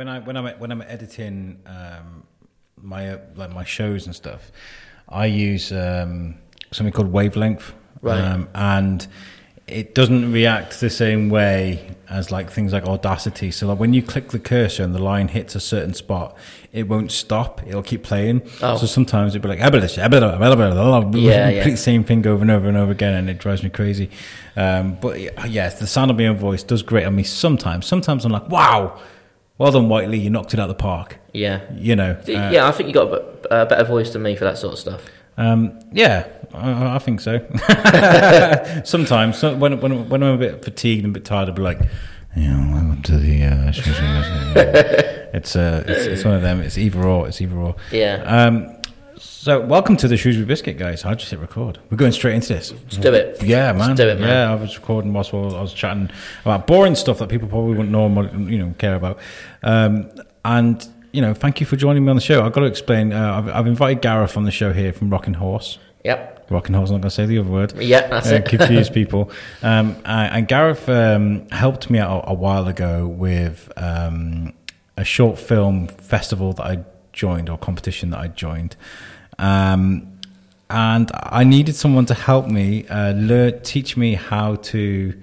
when I when I'm when I'm editing um, my uh, like my shows and stuff, I use um, something called wavelength, Right. um, and it doesn't react the same way as like things like Audacity. So like when you click the cursor and the line hits a certain spot, it won't stop. It'll keep playing. Oh. So sometimes it'll be like yeah, Yeah, yeah. the same thing over and over and over again, and it drives me crazy. Um, but yeah, yes, the sound of my own voice does grate on me sometimes. Sometimes I'm like, wow, well done, Whiteley, you knocked it out of the park. Yeah. You know, uh, yeah, I think you got a better voice than me for that sort of stuff. um, yeah, I, I think so. Sometimes, so when, when, when I'm a bit fatigued and a bit tired, I'll be like, yeah, welcome to the. Uh, it's, uh, it's it's one of them. It's either or. It's either or. Yeah. Um, so, welcome to the Shrewsbury Biscuit, guys. I just hit record. We're going straight into this. Let's do it. Yeah, man. do it, man. Yeah, I was recording whilst I was chatting about boring stuff that people probably wouldn't normally, you know, care about. Um, and you know, thank you for joining me on the show. I've got to explain. Uh, I've, I've invited Gareth on the show here from Rocking Horse. Yep. Rocking Horse. I'm not going to say the other word. Yeah, that's Uh, it. confuse people. Um, and Gareth um, helped me out a, a while ago with um, a short film festival that I joined or competition that I joined. Um, and I needed someone to help me uh, learn, teach me how to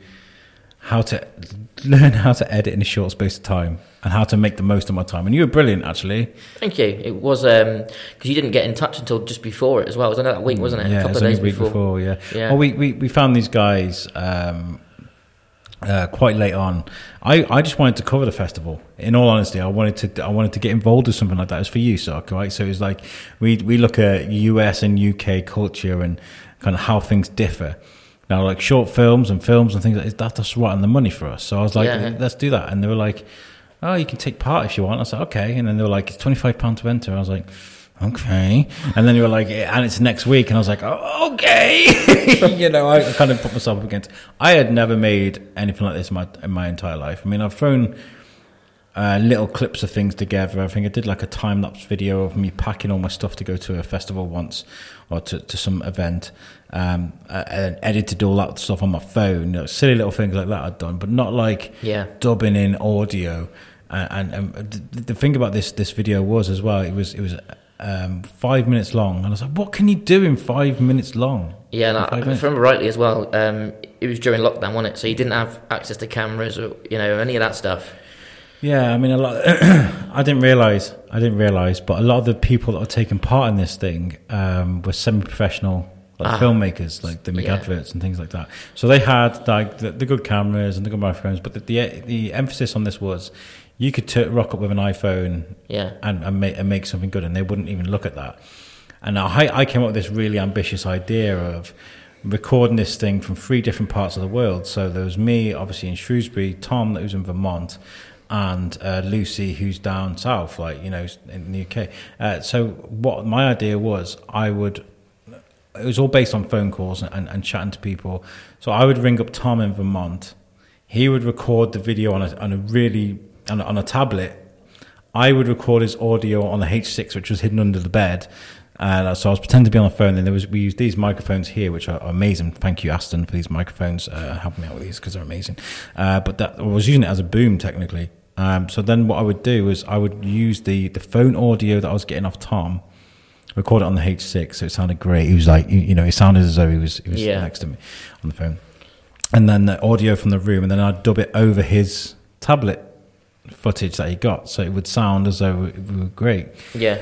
how to learn how to edit in a short space of time and how to make the most of my time. And you were brilliant, actually. Thank you. It was because you didn't get in touch until just before it as well. It was only that week, wasn't it? Yeah, a it couple was of days before. before. yeah. Yeah. Well, we, we, we found these guys um, uh, quite late on. I, I just wanted to cover the festival. In all honesty, I wanted to I wanted to get involved with something like that. It was for USUC, right? So it was like we we look at US and UK culture and kind of how things differ. Now, like short films and films and things like that, that's right on the money for us. So I was like, Yeah. let's do that. And they were like, oh, you can take part if you want. I said, okay. And then they were like, it's twenty five pounds to enter. I was like, okay. And then you were like, and it's next week. And I was like, oh, okay. you know, I kind of put myself up against. I had never made anything like this in my in my entire life. I mean, I've thrown uh, little clips of things together. I think I did like a time lapse video of me packing all my stuff to go to a festival once or to, to some event, um, and edited all that stuff on my phone. You know, silly little things like that I'd done, but not like Yeah. dubbing in audio. And, and, and the, the thing about this this video was as well, it was it was um, five minutes long, and I was like, what can you do in five minutes long? Yeah, and I, if I remember rightly as well, um, it was during lockdown, wasn't it? So you didn't have access to cameras or you know any of that stuff. Yeah, I mean, a lot. I didn't realize. I didn't realize, but a lot of the people that were taking part in this thing um, were semi-professional like Ah. filmmakers, like they make Yeah. adverts and things like that. So they had like the, the good cameras and the good microphones, but the the, the emphasis on this was you could t- rock up with an iPhone Yeah. and and make, and make something good, and they wouldn't even look at that. And I, I came up with this really ambitious idea of recording this thing from three different parts of the world. So there was me, obviously in Shrewsbury, Tom, that was in Vermont, and uh, Lucy, who's down south, like you know, in the UK. Uh, so what my idea was, I would. It was all based on phone calls and, and chatting to people. So I would ring up Tom in Vermont. He would record the video on a, on a really on a, on a tablet I would record his audio on the H6, which was hidden under the bed. And so I was pretending to be on the phone, and there was we used these microphones here, which are amazing. Thank you, Aston, for these microphones, uh, helping me out with these because they're amazing. Uh, but that I was using it as a boom technically. Um, so then what I would do is I would use the the phone audio that I was getting off Tom, record it on the H6, so it sounded great. He was like, you, you know, it sounded as though he was he was Yeah. next to me on the phone, and then the audio from the room, and then I'd dub it over his tablet footage that he got, so it would sound as though we we were great. Yeah.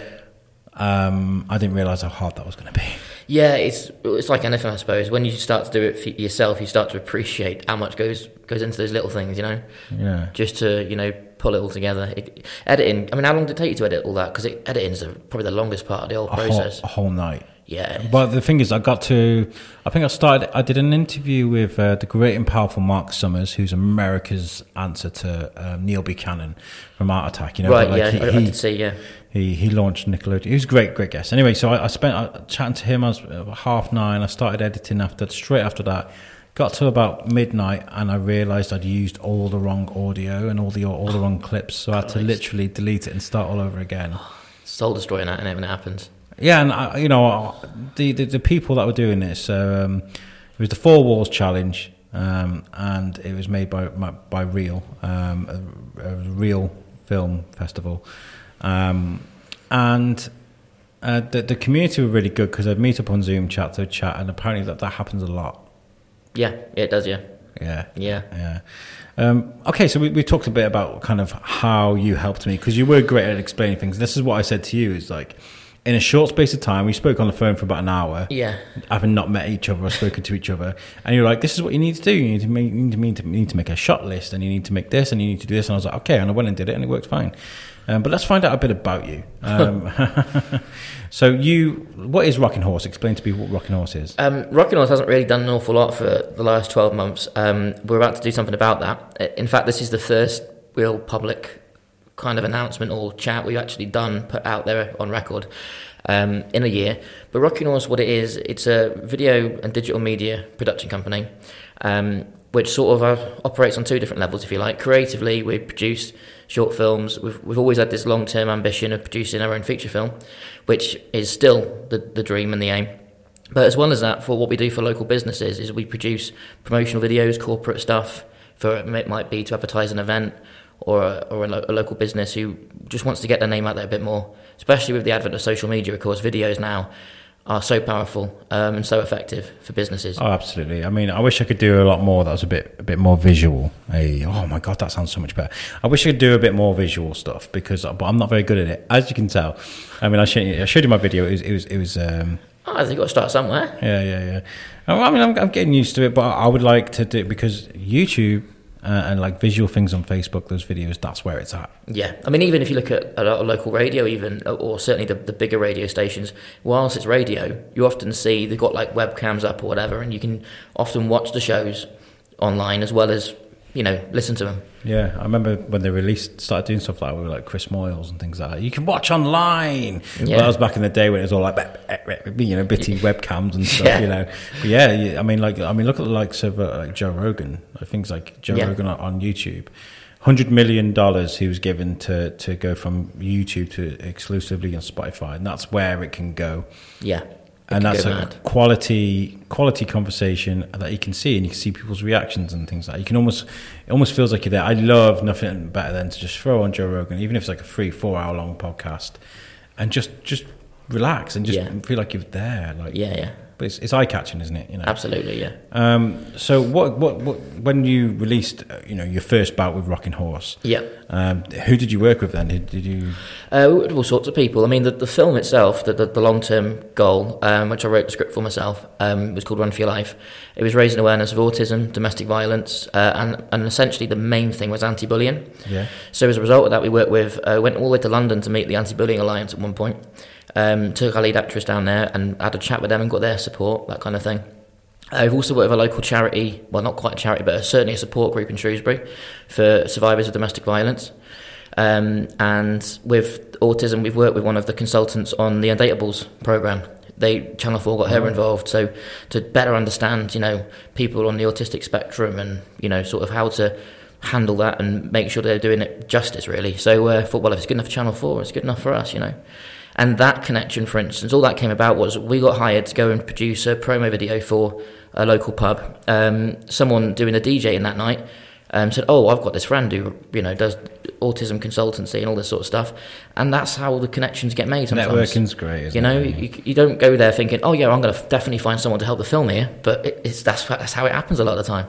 Um, I didn't realize how hard that was going to be. Yeah, it's it's like anything, I suppose. When you start to do it for yourself, you start to appreciate how much goes goes into those little things, you know, Yeah. just to you know pull it all together. It, editing. I mean, how long did it take you to edit all that? Because editing is probably the longest part of the whole A whole, process. a whole night. Yeah. But the thing is, I got to. I think I started. I did an interview with uh, the great and powerful Mark Summers, who's America's answer to um, Neil Buchanan from Art Attack. You know, right. like, yeah. he- I, I he- see. Yeah. He he launched Nickelodeon. He was a great, great guest. Anyway, so I, I spent uh, chatting to him. I was about half nine. I started editing after straight after that. Got to about midnight, and I realised I'd used all the wrong audio and all the all the wrong clips. So I had to literally delete it and start all over again. Soul destroying that, and it happens. Yeah, and I, you know the, the the people that were doing this. Um, it was the Four Walls Challenge, um, and it was made by by, Real, um, a, a real Film Festival, um, and uh, the the community were really good because they'd meet up on Zoom, chat to chat, and apparently that that happens a lot. Yeah, it does. Yeah, Yeah, yeah. yeah. Um, okay, so we, we talked a bit about kind of how you helped me because you were great at explaining things. This is what I said to you: is like in a short space of time, we spoke on the phone for about an hour. Yeah, having not met each other or spoken to each other, and you're like, "This is what you need to do. You need to make, you need to, you need to, you need to make a shot list, and you need to make this, and you need to do this." And I was like, "Okay," and I went and did it, and it worked fine. Um, but let's find out a bit about you. Um, so, you, what is Rocking Horse? Explain to me what Rocking Horse is. Um, Rocking Horse hasn't really done an awful lot for the last 12 months. Um, we're about to do something about that. In fact, this is the first real public kind of announcement or chat we've actually done, put out there on record um, in a year. But Rocking Horse, what it is, it's a video and digital media production company. Um, which sort of uh, operates on two different levels, if you like. Creatively, we produce short films. We've, we've always had this long term ambition of producing our own feature film, which is still the, the dream and the aim. But as well as that, for what we do for local businesses, is we produce promotional videos, corporate stuff. For it might be to advertise an event or a, or a, lo- a local business who just wants to get their name out there a bit more. Especially with the advent of social media, of course, videos now are so powerful um, and so effective for businesses. Oh, absolutely. I mean, I wish I could do a lot more. That was a bit, a bit more visual. Hey, oh my god, that sounds so much better. I wish I could do a bit more visual stuff because, but I'm not very good at it, as you can tell. I mean, I showed you, I showed you my video. It was, it was, it was. Um, Oh, I think you've got to start somewhere. yeah, yeah, yeah. I mean, I'm, I'm getting used to it, but I would like to do because YouTube uh, and like visual things on Facebook, those videos, that's where it's at. Yeah, I mean, even if you look at a lot of local radio, even or certainly the, the bigger radio stations, whilst it's radio, you often see they've got like webcams up or whatever, and you can often watch the shows online as well as you know listen to them. Yeah, I remember when they released, started doing stuff like that were like Chris Moyles and things like that. You can watch online. Yeah. Well, that was back in the day when it was all like, you know, bitty webcams and stuff. Yeah. You know, but yeah, I mean, like, I mean, look at the likes of uh, like Joe Rogan, things like Joe Yeah. Rogan on, YouTube. Hundred million dollars he was given to to go from YouTube to exclusively on Spotify, and that's where it can go. Yeah, and that's a mad. quality quality conversation that you can see and you can see people's reactions and things like that. You can almost it almost feels like you're there. I love nothing better than to just throw on Joe Rogan, even if it's like a three, four hour long podcast, and just just relax and just Yeah. feel like you're there. Like Yeah, yeah, but it's, it's eye catching, isn't it? You know. absolutely. Yeah. Um, so what, what what when you released uh, you know your first bout with Rocking Horse, Yeah. um, who did you work with then? Did, did you? Uh, we worked with all sorts of people. I mean, the, the film itself, the, the, the long term goal, um, which I wrote the script for myself, um, was called Run for Your Life. It was raising awareness of autism, domestic violence, uh, and, and essentially the main thing was anti bullying. Yeah. So as a result of that, we worked with, uh, went all the way to London to meet the Anti Bullying Alliance at one point. Um, took our lead actress down there and had a chat with them and got their support, that kind of thing. We've also worked with a local charity, well, not quite a charity, but certainly a support group in Shrewsbury for survivors of domestic violence. Um, and with autism, we've worked with one of the consultants on the Undateables program. They Channel Four got her involved, so to better understand, you know, people on the autistic spectrum and you know, sort of how to handle that and make sure they're doing it justice, really. So uh, thought, well, if it's good enough for Channel Four, it's good enough for us, you know. And that connection, for instance, all that came about was we got hired to go and produce a promo video for a local pub. Um, someone doing a DJ in that night um, said, "Oh, I've got this friend who you know does autism consultancy and all this sort of stuff," and that's how all the connections get made. Sometimes. Networking's great. You know, it? you, you don't go there thinking, "Oh yeah, I'm going to definitely find someone to help the film here," but it, it's that's that's how it happens a lot of the time.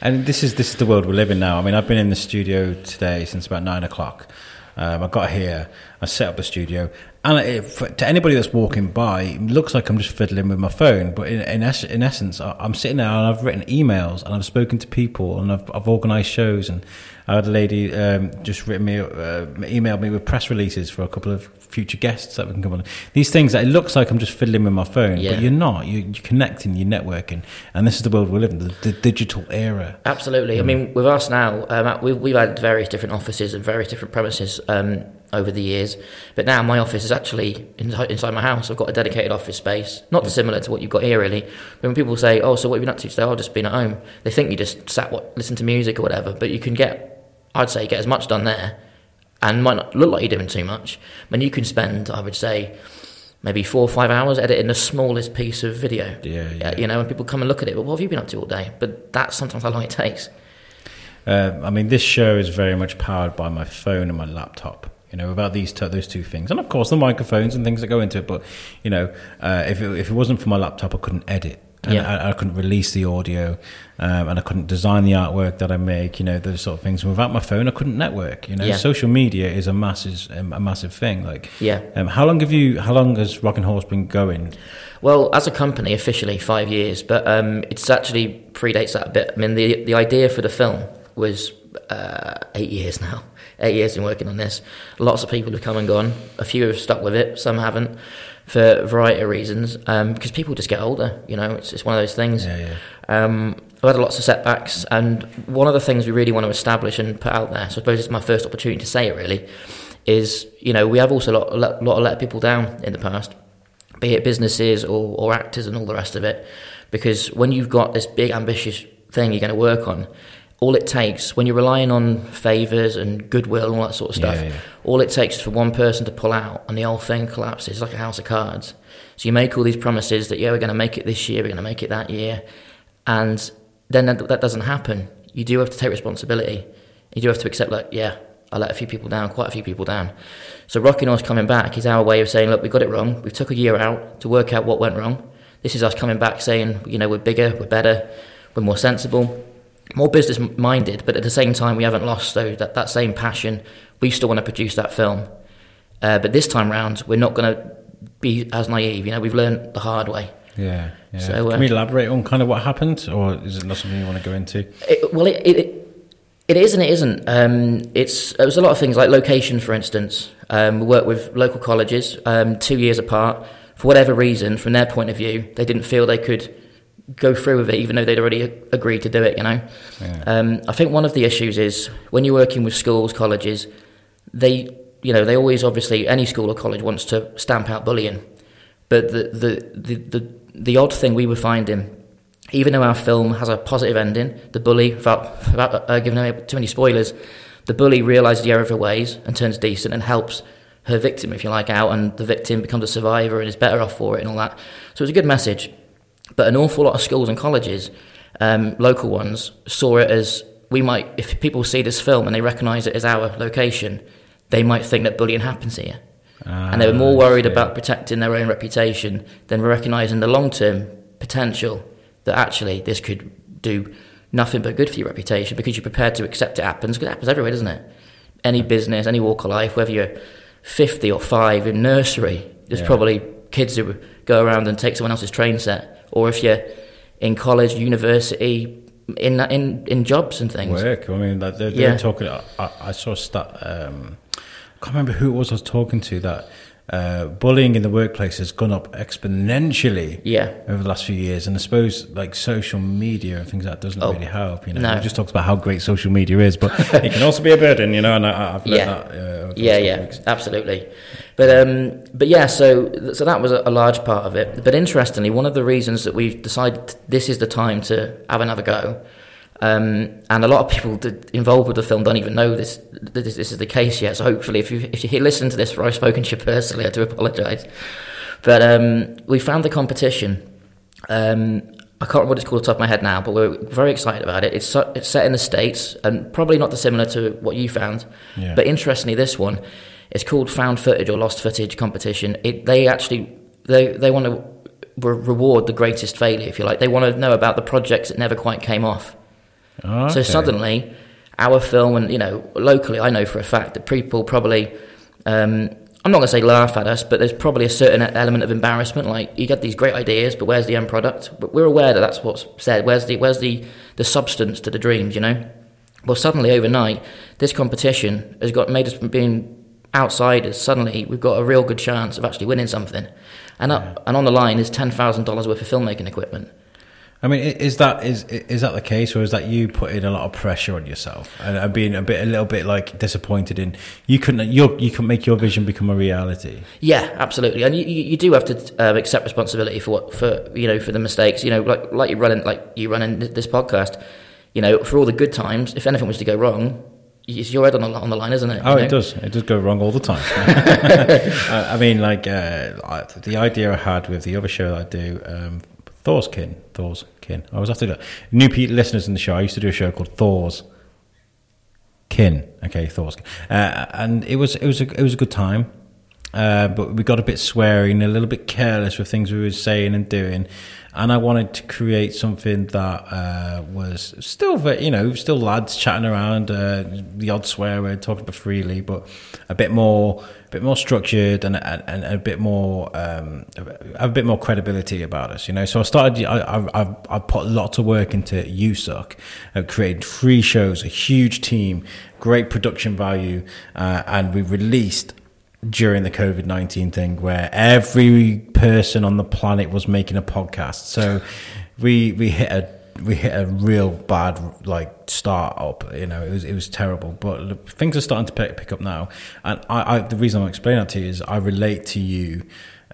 And this is this is the world we live in now. I mean, I've been in the studio today since about nine o'clock. Um, I got here, I set up the studio, and for, to anybody that's walking by, it looks like I'm just fiddling with my phone. But in in, es- in essence, I, I'm sitting there and I've written emails and I've spoken to people and I've, I've organised shows. And I had a lady um, just written me, uh, emailed me with press releases for a couple of future guests that we can come on. These things that it looks like I'm just fiddling with my phone, Yeah. but you're not. You're, you're connecting, you're networking, and this is the world we live in, the, the digital era. Absolutely. I mean, with us now, um, we've, we've had various different offices and various different premises um, over the years. But now my office is actually inside, my house. I've got a dedicated office space, not dissimilar to what you've got here, really. But when people say, "Oh, so what have you been up to today?" "Oh, I've just been at home," they think you just sat, what, listen to music or whatever. But you can get, I'd say, get as much done there, and might not look like you're doing too much. I mean, you can spend, I would say. Maybe four or five hours editing the smallest piece of video. Yeah, yeah. Uh, you know, and people come and look at it. but what have you been up to all day? But that's sometimes how long it takes. Uh, I mean, this show is very much powered by my phone and my laptop. You know, without these two, those two things, and of course the microphones and things that go into it. But you know, uh, if it, if it wasn't for my laptop, I couldn't edit. And Yeah. I, I couldn't release the audio, um, and I couldn't design the artwork that I make. You know, those sort of things. And without my phone, I couldn't network. You know, Yeah. social media is a massive, um, a massive thing. Like, Yeah. um, how long have you? How long has Rock Rocking Horse been going? Well, as a company, officially five years, but um, it's actually predates that a bit. I mean, the the idea for the film was uh, eight years now. Eight years in working on this. Lots of people have come and gone. A few have stuck with it. Some haven't, for a variety of reasons. Um, because people just get older. You know, it's it's one of those things. Yeah, yeah. Um, I've had lots of setbacks, and one of the things we really want to establish and put out there, so I suppose it's my first opportunity to say it really, is you know we have also a lot, a lot, of let people down in the past, be it businesses or, or actors and all the rest of it, because when you've got this big ambitious thing you're going to work on, all it takes when you're relying on favours and goodwill and all that sort of stuff, Yeah, yeah. all it takes is for one person to pull out and the whole thing collapses It's like a house of cards. So you make all these promises that yeah we're going to make it this year, we're going to make it that year, and then that, that doesn't happen. You do have to take responsibility. You do have to accept like yeah I let a few people down, quite a few people down. So Rocking Horse coming back is our way of saying look we got it wrong. We took a year out to work out what went wrong. This is us coming back saying you know we're bigger, we're better, we're more sensible more business minded, but at the same time, we haven't lost though that, that same passion. We still want to produce that film, uh, but this time round, we're not going to be as naive. You know, we've learned the hard way. Yeah, yeah. So, uh, Can we elaborate on kind of what happened, or is it not something you want to go into? It, well, it, it it is and it isn't. Um, it's it was a lot of things like location, for instance. Um, we work with local colleges, um, two years apart. For whatever reason, from their point of view, they didn't feel they could go through with it, even though they'd already agreed to do it. You know. Yeah. Um, I think one of the issues is when you're working with schools, colleges, they, you know, they always obviously any school or college wants to stamp out bullying, but the the the the, the odd thing we were finding, even though our film has a positive ending, the bully, without, without uh, giving away too many spoilers, the bully realises the error of her ways and turns decent and helps her victim, if you like, out, and the victim becomes a survivor and is better off for it and all that. So it's a good message. But an awful lot of schools and colleges, um, local ones, saw it as we might, if people see this film and they recognise it as our location, they might think that bullying happens here. and they were more Ah, worried about protecting their own reputation than recognising the long term potential that actually this could do nothing but good for your reputation because you're prepared to accept it happens because it happens everywhere, doesn't it? Any business, any walk of life, whether you're 50 or 5 in nursery, there's Yeah. probably kids who go around and take someone else's train set. Or if you're in college, university, in in in jobs and things. work. I mean, like they're, they're Yeah. talking. I, I saw stat. Um, I can't remember who it was I was talking to that uh, bullying in the workplace has gone up exponentially Yeah. over the last few years, and I suppose like social media and things like that doesn't Oh, really help. You know, no. we just talked about how great social media is, but it can also be a burden. You know, and I, I've learned Yeah. that. Uh, Yeah, yeah, weeks. absolutely. But um, but yeah, so so that was a, a large part of it. But interestingly, one of the reasons that we've decided this is the time to have another go, um, and a lot of people involved with the film don't even know this, this this is the case yet. So hopefully, if you if you listen to this, where I've spoken to you personally, I do apologise. But um, we found the competition. Um, I can't remember what it's called off the top of my head now, but we're very excited about it. It's so- it's set in the states, and probably not dissimilar to what you found. Yeah. But interestingly, this one it's called found footage or lost footage competition. It they actually they they want to re- reward the greatest failure, if you like. They want to know about the projects that never quite came off. Oh, So suddenly, our film, and you know, locally, I know for a fact that people probably, um, I'm not going to say laugh at us, but there's probably a certain element of embarrassment. Like you get these great ideas, but where's the end product? But we're aware that that's what's said. Where's the where's the the substance to the dreams? You know. Well, suddenly overnight, this competition has got made us from being outsiders. Suddenly, we've got a real good chance of actually winning something, and up, and on the line is ten thousand dollars worth of filmmaking equipment. I mean, is that is is that the case, or is that you putting a lot of pressure on yourself and, being a bit, a little bit like disappointed in you couldn't you you can make your vision become a reality? Yeah, absolutely, and you, you do have to um, accept responsibility for what for you know for the mistakes. You know, like like you running like you running this podcast. You know, for all the good times, if anything was to go wrong, it's your head on the, on the line, isn't it? Oh, you know? it does. It does go wrong all the time. I, I mean, like uh, the idea I had with the other show that I do, um, Thor's Kin. Thor's Kin. I was after the new pe- listeners in the show. I used to do a show called Thor's Kin. Okay, thoughts. Uh, and it was it was a, it was a good time. Uh, but we got a bit swearing, a little bit careless with things we were saying and doing, and I wanted to create something that uh, was still, you know, still lads chatting around, uh, the odd swear word, talking about freely, but a bit more, a bit more structured and, and, a bit more, um, a bit more credibility about us, you know. So I started, I, I, I put lots of work into USUC, I've created three shows, a huge team, great production value, uh, and we released during the COVID 19 thing where every person on the planet was making a podcast. So we, we hit a, we hit a real bad like start up. You know, it was it was terrible. But look, things are starting to pick, pick up now. And I, I, the reason I'm explaining that to you is I relate to you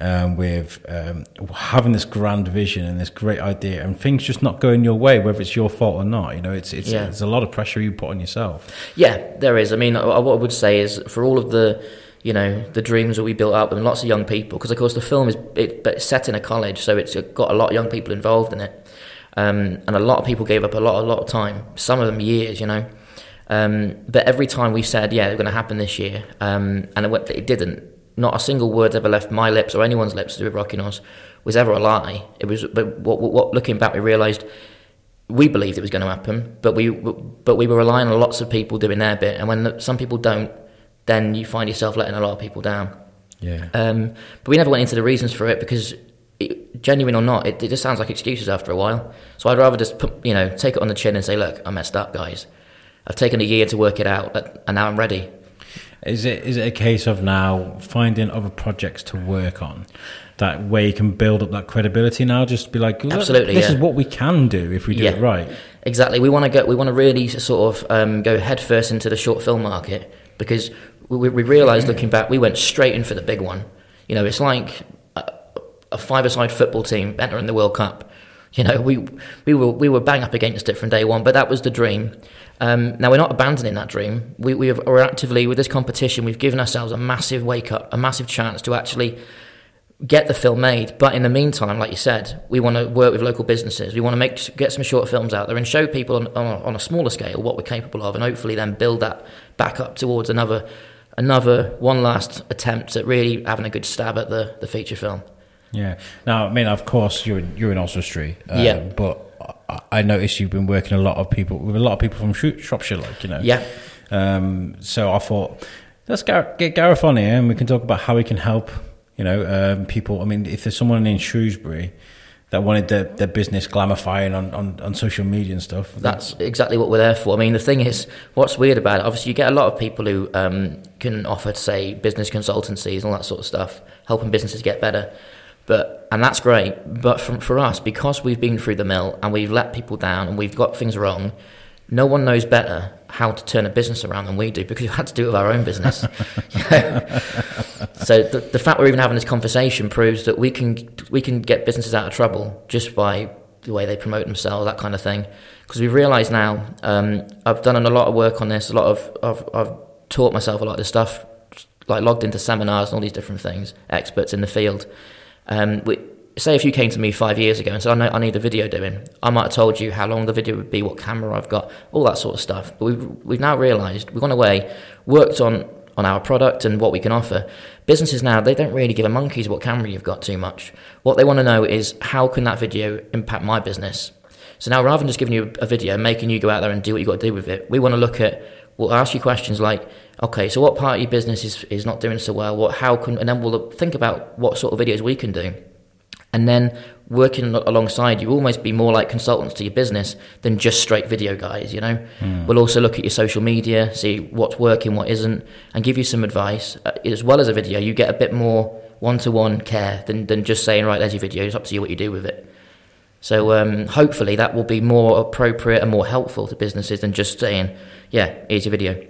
um, with um, having this grand vision and this great idea, and things just not going your way, whether it's your fault or not. You know, it's it's yeah. it's a lot of pressure you put on yourself. Yeah, there is. I mean, what I would say is for all of the you know the dreams that we built up and lots of young people. Because of course the film is it, it's set in a college so it's got a lot of young people involved in it. Um, and a lot of people gave up a lot a lot of time. Some of them years you know. Um, but every time we said yeah they're going to happen this year um, and it, it, didn't. Not a single word ever left my lips or anyone's lips to do with Rocking Horse was ever a lie. It was but what, what looking back we realized we believed it was going to happen but we but we were relying on lots of people doing their bit. And when some people don't then you find yourself letting a lot of people down. Yeah. Um, but we never went into the reasons for it because, it, genuine or not, it, it, just sounds like excuses after a while. So I'd rather just put, you know, take it on the chin and say, look, I messed up, guys. I've taken a year to work it out, and now I'm ready. Is it is it a case of now finding other projects to work on? That way you can build up that credibility now. Just be like, absolutely, this yeah. is what we can do if we do yeah. it right. Exactly. We want to go. We want to really sort of um, go headfirst into the short film market because we, we realised looking back, we went straight in for the big one. You know, it's like a, a five-a-side football team entering the World Cup. You know, we we were we were bang up against it from day one, but that was the dream. Um, now we're not abandoning that dream. We we are actively with this competition. We've given ourselves a massive wake up, a massive chance to actually get the film made. But in the meantime, like you said, we want to work with local businesses. We want to make get some short films out there and show people on, on, a, on a smaller scale what we're capable of, and hopefully then build that back up towards another another one last attempt at really having a good stab at the, the feature film. Yeah. Now, I mean, of course, you're in, you're in Oswestry. Uh, yeah. But I noticed you've been working a lot of people with a lot of people from Shropshire, like you know. Yeah. Um, so I thought let's get Gareth on here and we can talk about how we can help. You know, um, people. I mean, if there's someone in Shrewsbury that wanted their, their business glamifying on, on, on social media and stuff. That's exactly what we're there for. I mean, the thing is, what's weird about it, obviously, you get a lot of people who um, can offer, say, business consultancies and all that sort of stuff, helping businesses get better. But and that's great. But from, for us, because we've been through the mill and we've let people down and we've got things wrong, no one knows better how to turn a business around than we do because we've had to do it with our own business. so the, the fact we're even having this conversation proves that we can we can get businesses out of trouble just by the way they promote themselves, that kind of thing. Because we realise now, um, I've done a lot of work on this. A lot of I've, I've taught myself a lot of this stuff, like logged into seminars and all these different things, experts in the field. Um, we, say if you came to me five years ago and said, I, I need a video doing, I might have told you how long the video would be, what camera I've got, all that sort of stuff. But we've, we've now realised, we've gone away, worked on, on our product and what we can offer. Businesses now, they don't really give a monkey's what camera you've got too much. What they want to know is, how can that video impact my business? So now rather than just giving you a video, making you go out there and do what you've got to do with it, we want to look at, we'll ask you questions like, okay, so what part of your business is, is not doing so well? What, how can, and then we'll think about what sort of videos we can do and then working alongside you almost be more like consultants to your business than just straight video guys you know? Mm. we'll also look at your social media see what's working what isn't and give you some advice. Uh, as well as a video you get a bit more one-to-one care than, than just saying right there's your video it's up to you what you do with it. So um, hopefully that will be more appropriate and more helpful to businesses than just saying yeah here's your video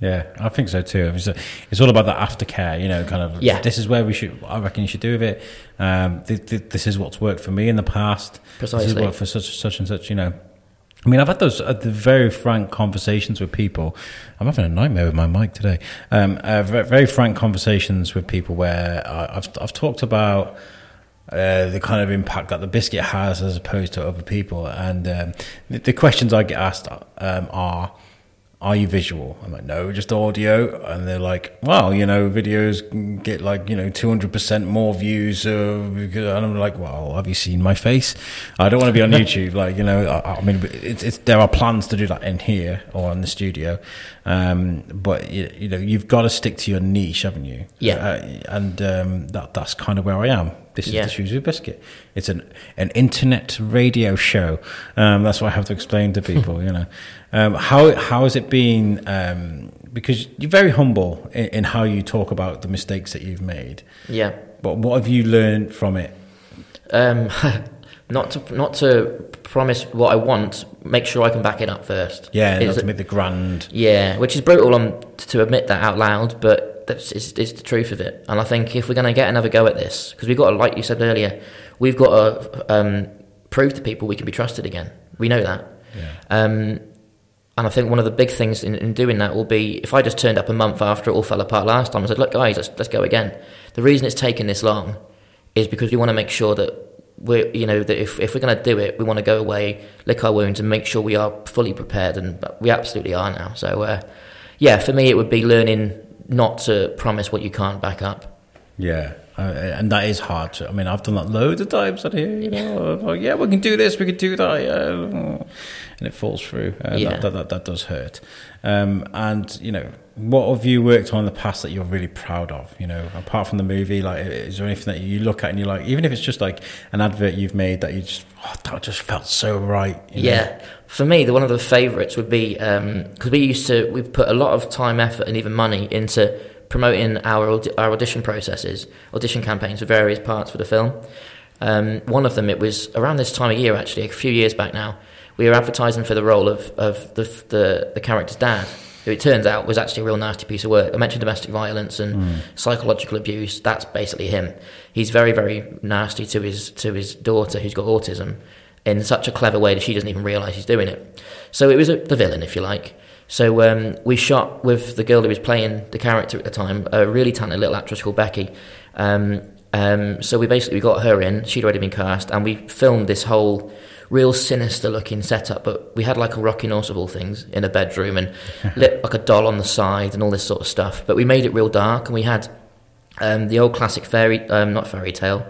yeah, I think so too. It's, it's all about the aftercare, you know, kind of. Yeah. This is where we should. I reckon you should do with it. Um, th- th- this is what's worked for me in the past. Precisely. This is what for such such and such. You know. I mean, I've had those uh, very frank conversations with people. I'm having a nightmare with my mic today. Um, uh, very frank conversations with people where I've I've talked about. Uh, the kind of impact that the biscuit has as opposed to other people, and um, the, the, questions I get asked um, are, are you visual? I'm like, no, just audio. And they're like, well, you know, videos get like, you know, 200% more views. Uh, and I'm like, well, have you seen my face? I don't want to be on YouTube. Like, you know, I, I mean, it's, it's, there are plans to do that in here or in the studio. Um, but, you, you, know, you've got to stick to your niche, haven't you? Yeah. Uh, and um, that, that's kind of where I am. This is Yeah. the Shrewsbury Biscuit. It's an an internet radio show. Um, that's what I have to explain to people. you know, um, how how has it been? Um, because you're very humble in, in how you talk about the mistakes that you've made. Yeah. But what have you learned from it? Um, not to not to promise what I want. Make sure I can back it up first. Yeah, not to make the grand. Yeah, which is brutal on to admit that out loud, but that's it's the truth of it. And I think if we're going to get another go at this, because we've got to, like you said earlier, we've got to um, prove to people we can be trusted again. We know that. Yeah. Um, and I think one of the big things in, in doing that will be if I just turned up a month after it all fell apart last time and said, look, guys, let's, let's go again. The reason it's taken this long is because we want to make sure that we're, you know, that if, if we're going to do it, we want to go away, lick our wounds, and make sure we are fully prepared. And we absolutely are now. So, uh, yeah, for me, it would be learning not to promise what you can't back up. Yeah. Uh, and that is hard. To, I mean, I've done that loads of times. Out here, you know, oh, yeah, we can do this, we can do that, yeah. and it falls through. Uh, Yeah. that, that, that, that does hurt. Um, and you know, what have you worked on in the past that you're really proud of? You know, apart from the movie, like, is there anything that you look at and you're like, even if it's just like an advert you've made that you just, oh, that just felt so right. you know? Yeah, for me, the one of the favourites would be because we used to we put a lot of time, effort, and even money into promoting our our audition processes, audition campaigns for various parts for the film. Um, one of them, it was around this time of year, actually, a few years back now. We were advertising for the role of, of the, the the character's dad, who it turns out was actually a real nasty piece of work. I mentioned domestic violence and psychological abuse. That's basically him. He's very very nasty to his to his daughter, who's got autism in such a clever way that she doesn't even realise he's doing it. So it was a, the villain, if you like. So um, we shot with the girl who was playing the character at the time, a really talented little actress called Becky. Um, um, so we basically we got her in. She'd already been cast, and we filmed this whole real sinister looking setup. But we had like a rocking horse of all things in a bedroom, and lit like a doll on the side, and all this sort of stuff. But we made it real dark, and we had um, the old classic fairy, um, not fairy tale,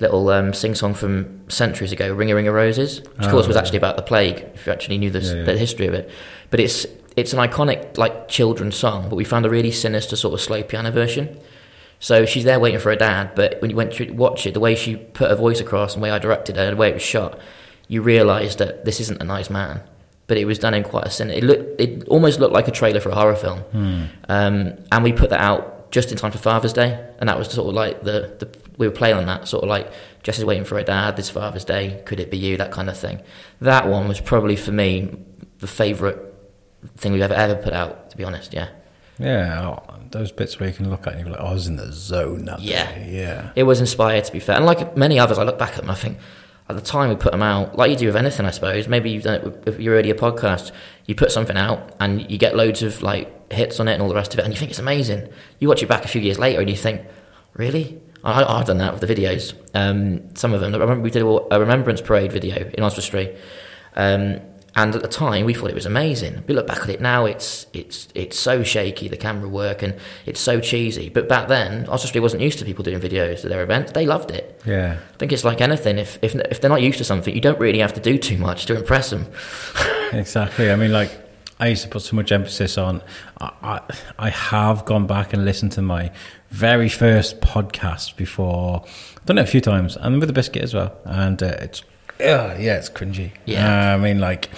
little um, sing song from centuries ago, "Ring a Ring of Roses," which of Oh, course was yeah. actually about the plague. If you actually knew the, Yeah, yeah. the history of it, but it's it's an iconic like children's song. But we found a really sinister sort of slow piano version. So she's there waiting for her dad, but when you went to watch it, the way she put her voice across and the way I directed her, the way it was shot, you realise that this isn't a nice man. But it was done in quite a sin. It looked, it almost looked like a trailer for a horror film. Um, and we put that out just in time for Father's Day, and that was sort of like the, the we were playing on that sort of like Jess is waiting for her dad this Father's Day. Could it be you? That kind of thing. That one was probably for me the favourite thing we've ever ever put out. To be honest, yeah. Yeah. oh, those bits where you can look at it and you're like, oh, I was in the zone that Yeah. day. Yeah. It was inspired, to be fair. And like many others, I look back at them, I think, at the time we put them out, like you do with anything, I suppose. Maybe you've done it with, with your earlier podcast. You put something out and you get loads of like hits on it and all the rest of it, and you think it's amazing. You watch it back a few years later and you think, really? I, I've done that with the videos. Um, some of them. I remember we did a, a Remembrance Parade video in Oswestry. Um, and at the time, we thought it was amazing. We look back at it now; it's it's it's so shaky, the camera work, and it's so cheesy. But back then, Oswestry wasn't used to people doing videos at their events. They loved it. Yeah. I think it's like anything. If, if if they're not used to something, you don't really have to do too much to impress them. Exactly. I mean, like I used to put so much emphasis on. I, I, I have gone back and listened to my very first podcast before. I've done it a few times, and with the biscuit as well. And uh, it's yeah, yeah, it's cringy. Yeah. Uh, I mean, like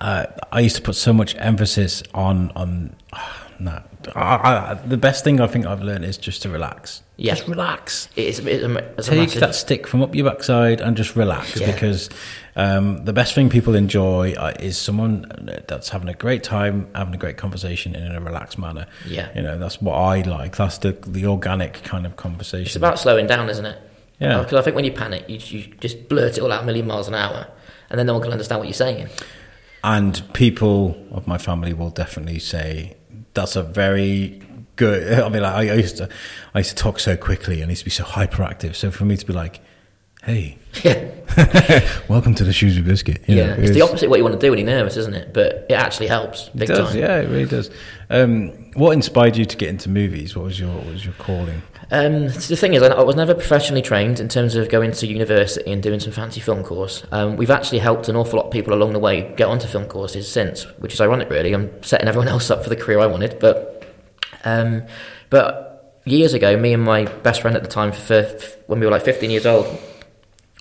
uh, I used to put so much emphasis on on. No, I, I, the best thing I think I've learned is just to relax. Yeah. Just relax. It's, it's, a, it's Take that stick from up your backside and just relax Yeah. because um, the best thing people enjoy uh, is someone that's having a great time, having a great conversation in a relaxed manner. Yeah. you know that's what I like. That's the the organic kind of conversation. It's about slowing down, isn't it? Yeah. Because I think when you panic, you, you just blurt it all out a million miles an hour, and then no one can understand what you're saying. and people of my family will definitely say that's a very good. I mean, like, I used to I used to talk so quickly and I used to be so hyperactive. So for me to be like, hey, Yeah, welcome to the Shrewsbury Biscuit. You yeah. know, it's the opposite of what you want to do when you're nervous, isn't it? But it actually helps It does, time. yeah, it really does. Um, what inspired you to get into movies? What was your what was your calling? Um, so the thing is, I was never professionally trained in terms of going to university and doing some fancy film course. Um, we've actually helped an awful lot of people along the way get onto film courses since, which is ironic, really. I'm setting everyone else up for the career I wanted, but um, but years ago, me and my best friend at the time, for, when we were like 15 years old,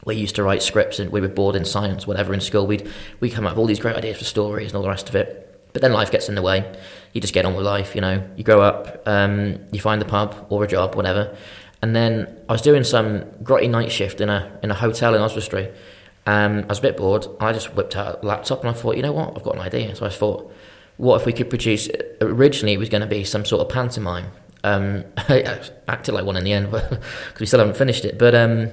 we used to write scripts and we were bored in science, whatever, in school. We'd we come up with all these great ideas for stories and all the rest of it. But then life gets in the way. You just get on with life, you know. You grow up, um, you find the pub or a job, whatever. And then I was doing some grotty night shift in a in a hotel in Oswestry. Um, I was a bit bored. I just whipped out a laptop and I thought, you know what, I've got an idea. So I thought, what if we could produce? Originally, it was going to be some sort of pantomime. Um, I acted like one in the end because we still haven't finished it. But um,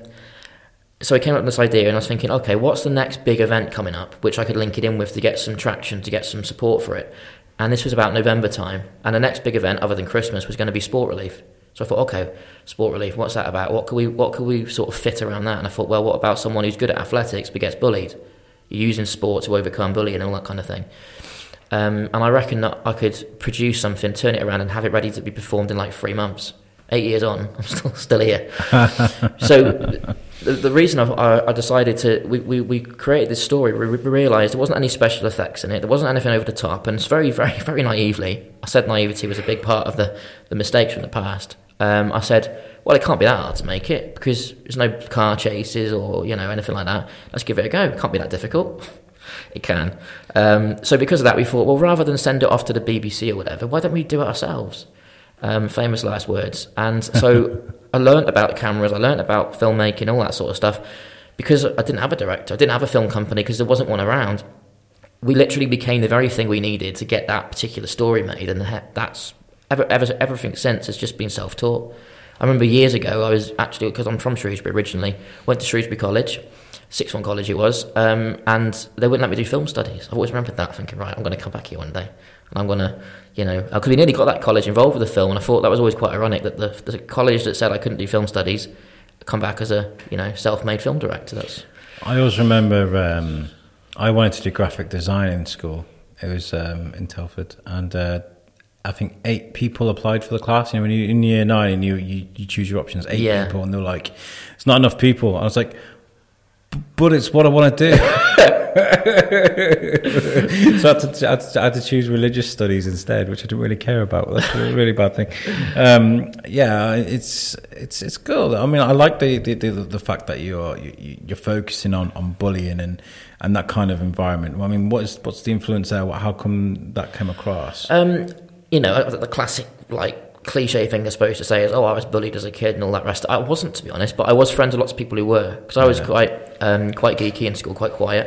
so I came up with this idea and I was thinking, okay, what's the next big event coming up, which I could link it in with to get some traction, to get some support for it. And this was about November time. And the next big event, other than Christmas, was going to be Sport Relief. So I thought, okay, Sport Relief, what's that about? What could we, what could we sort of fit around that? And I thought, well, what about someone who's good at athletics but gets bullied? You're using sport to overcome bullying and all that kind of thing. Um, and I reckon that I could produce something, turn it around, and have it ready to be performed in like three months. Eight years on, I'm still still here. so the, the reason I, I, decided to we, we, we created this story, we, realised there wasn't any special effects in it. There wasn't anything over the top, and it's very very very naively. I said naivety was a big part of the the mistakes from the past. Um, I said, well, it can't be that hard to make it because there's no car chases or you know anything like that. Let's give it a go. It can't be that difficult. it can. Um, so because of that, we thought, well, rather than send it off to the BBC or whatever, why don't we do it ourselves? Um, famous last words. And so I learnt about cameras, I learnt about filmmaking, all that sort of stuff, because I didn't have a director, I didn't have a film company because there wasn't one around. We literally became the very thing we needed to get that particular story made, and that's ever, ever everything since has just been self-taught. I remember years ago, I was actually because I'm from Shrewsbury originally, went to Shrewsbury College, sixth form college it was, um, and they wouldn't let me do film studies. I've always remembered that, thinking, right, I'm going to come back here one day, and I'm going to, you know, because we nearly got that college involved with the film, and I thought that was always quite ironic that the, the college that said I couldn't do film studies come back as a, you know, self-made film director. That's I always remember um, I wanted to do graphic design in school. It was um, in Telford, and uh, I think eight people applied for the class. You know, when you in year nine and you, you, you choose your options, eight Yeah. people, and they're like, "It's not enough people." I was like, "B- "But it's what I want to do." so I had, to, I, had to, I had to choose religious studies instead, which I didn't really care about. That's a really bad thing. Um, yeah, it's it's it's good. I mean, I like the the, the, the fact that you're you, you're focusing on, on bullying and, and that kind of environment. I mean, what is what's the influence there? How come that came across? Um, you know, the classic like cliche thing they're supposed to say is, "Oh, I was bullied as a kid" and all that rest. I wasn't, to be honest, but I was friends with lots of people who were because I was Yeah. quite um, quite geeky in school, quite quiet.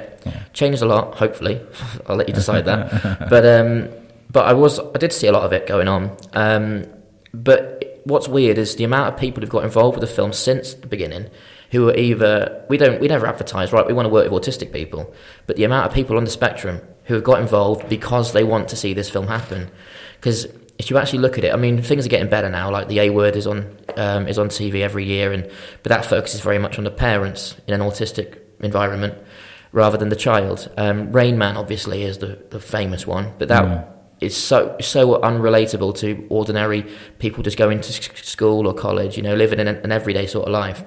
Changed a lot, hopefully. I'll let you decide that. but um, but I was I did see a lot of it going on. Um, but what's weird is the amount of people who've got involved with the film since the beginning. Who are either we don't we never advertise right we want to work with autistic people but the amount of people on the spectrum who have got involved because they want to see this film happen because if you actually look at it, I mean, things are getting better now. Like the A word is on um, is on TV every year, and but that focuses very much on the parents in an autistic environment rather than the child. Um, Rain Man obviously is the, the famous one, but that is so so unrelatable to ordinary people just going to school or college, you know, living in an, an everyday sort of life.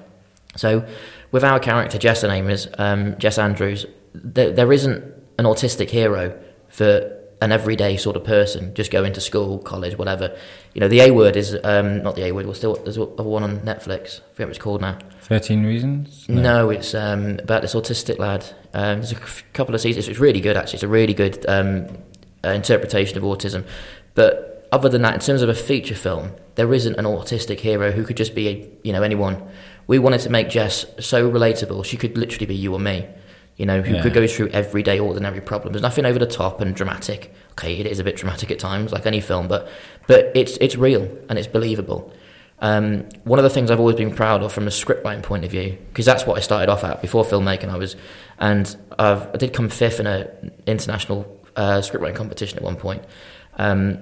So, with our character Jess, her name is um, Jess Andrews. There, there isn't an autistic hero for an everyday sort of person just going to school, college, whatever. You know, the A word is um, not the A word. Well, still there's a one on Netflix. I forget what it's called now. Thirteen reasons. No, it's um, about this autistic lad. Um, there's a couple of seasons. It's really good, actually. It's a really good um, uh, interpretation of autism. But other than that, in terms of a feature film, there isn't an autistic hero who could just be, a, you know, anyone. We wanted to make Jess so relatable. She could literally be you or me. You know, who Yeah. could go through everyday, ordinary problems. There's nothing over the top and dramatic. Okay, it is a bit dramatic at times, like any film, but but it's it's real and it's believable. Um, one of the things I've always been proud of from a scriptwriting point of view, because that's what I started off at before filmmaking. I was, and I've, I did come fifth in an international uh, scriptwriting competition at one point. Um,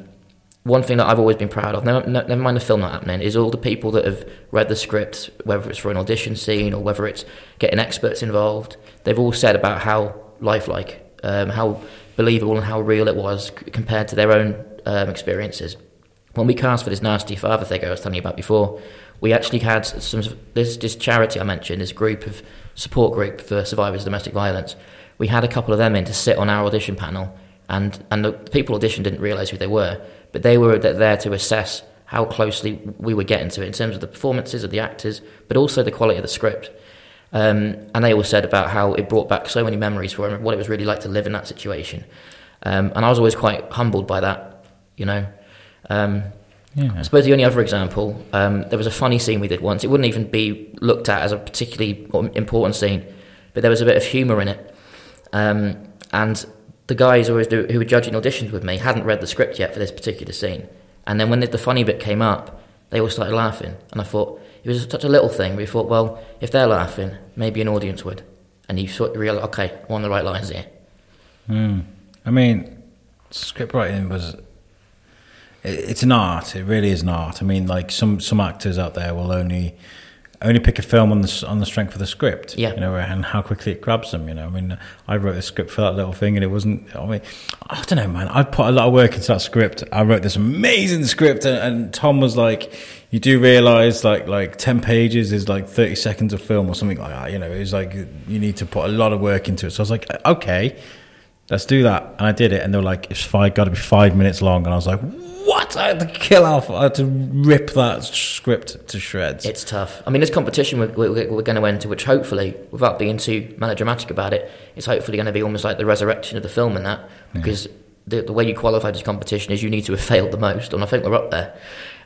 one thing that I've always been proud of, never, never mind the film not happening, is all the people that have read the script, whether it's for an audition scene or whether it's getting experts involved. They've all said about how lifelike, um, how believable, and how real it was c- compared to their own um, experiences. When we cast for this nasty father thing I was telling you about before, we actually had some this this charity I mentioned, this group of support group for survivors of domestic violence. We had a couple of them in to sit on our audition panel, and and the people audition didn't realise who they were but they were there to assess how closely we were getting to it in terms of the performances of the actors, but also the quality of the script. Um, and they all said about how it brought back so many memories for them, what it was really like to live in that situation. Um, and I was always quite humbled by that, you know. Um, yeah. I suppose the only other example, um, there was a funny scene we did once. It wouldn't even be looked at as a particularly important scene, but there was a bit of humour in it. Um, and the guys who, do, who were judging auditions with me hadn't read the script yet for this particular scene. And then when the, the funny bit came up, they all started laughing. And I thought, it was such a little thing, but thought, well, if they're laughing, maybe an audience would. And you sort of realize, okay, I'm on the right lines here. Mm. I mean, script writing was it's an art. It really is an art. I mean, like some some actors out there will only only pick a film on the on the strength of the script. Yeah. You know, and how quickly it grabs them. You know, I mean, I wrote the script for that little thing, and it wasn't. I mean, I don't know, man. I put a lot of work into that script. I wrote this amazing script, and, and Tom was like, "You do realize, like, like ten pages is like thirty seconds of film or something like that." You know, it was like you need to put a lot of work into it. So I was like, "Okay." Let's do that, and I did it, and they were like, "It's five, got to be five minutes long," and I was like, what? I had to kill off. I had to rip that script to shreds. It's tough. I mean, this competition we're, we're, we're going to enter, which hopefully, without being too melodramatic about it, it's hopefully going to be almost like the resurrection of the film and that. Because yeah. the, the way you qualify this competition is you need to have failed the most, and I think we're up there.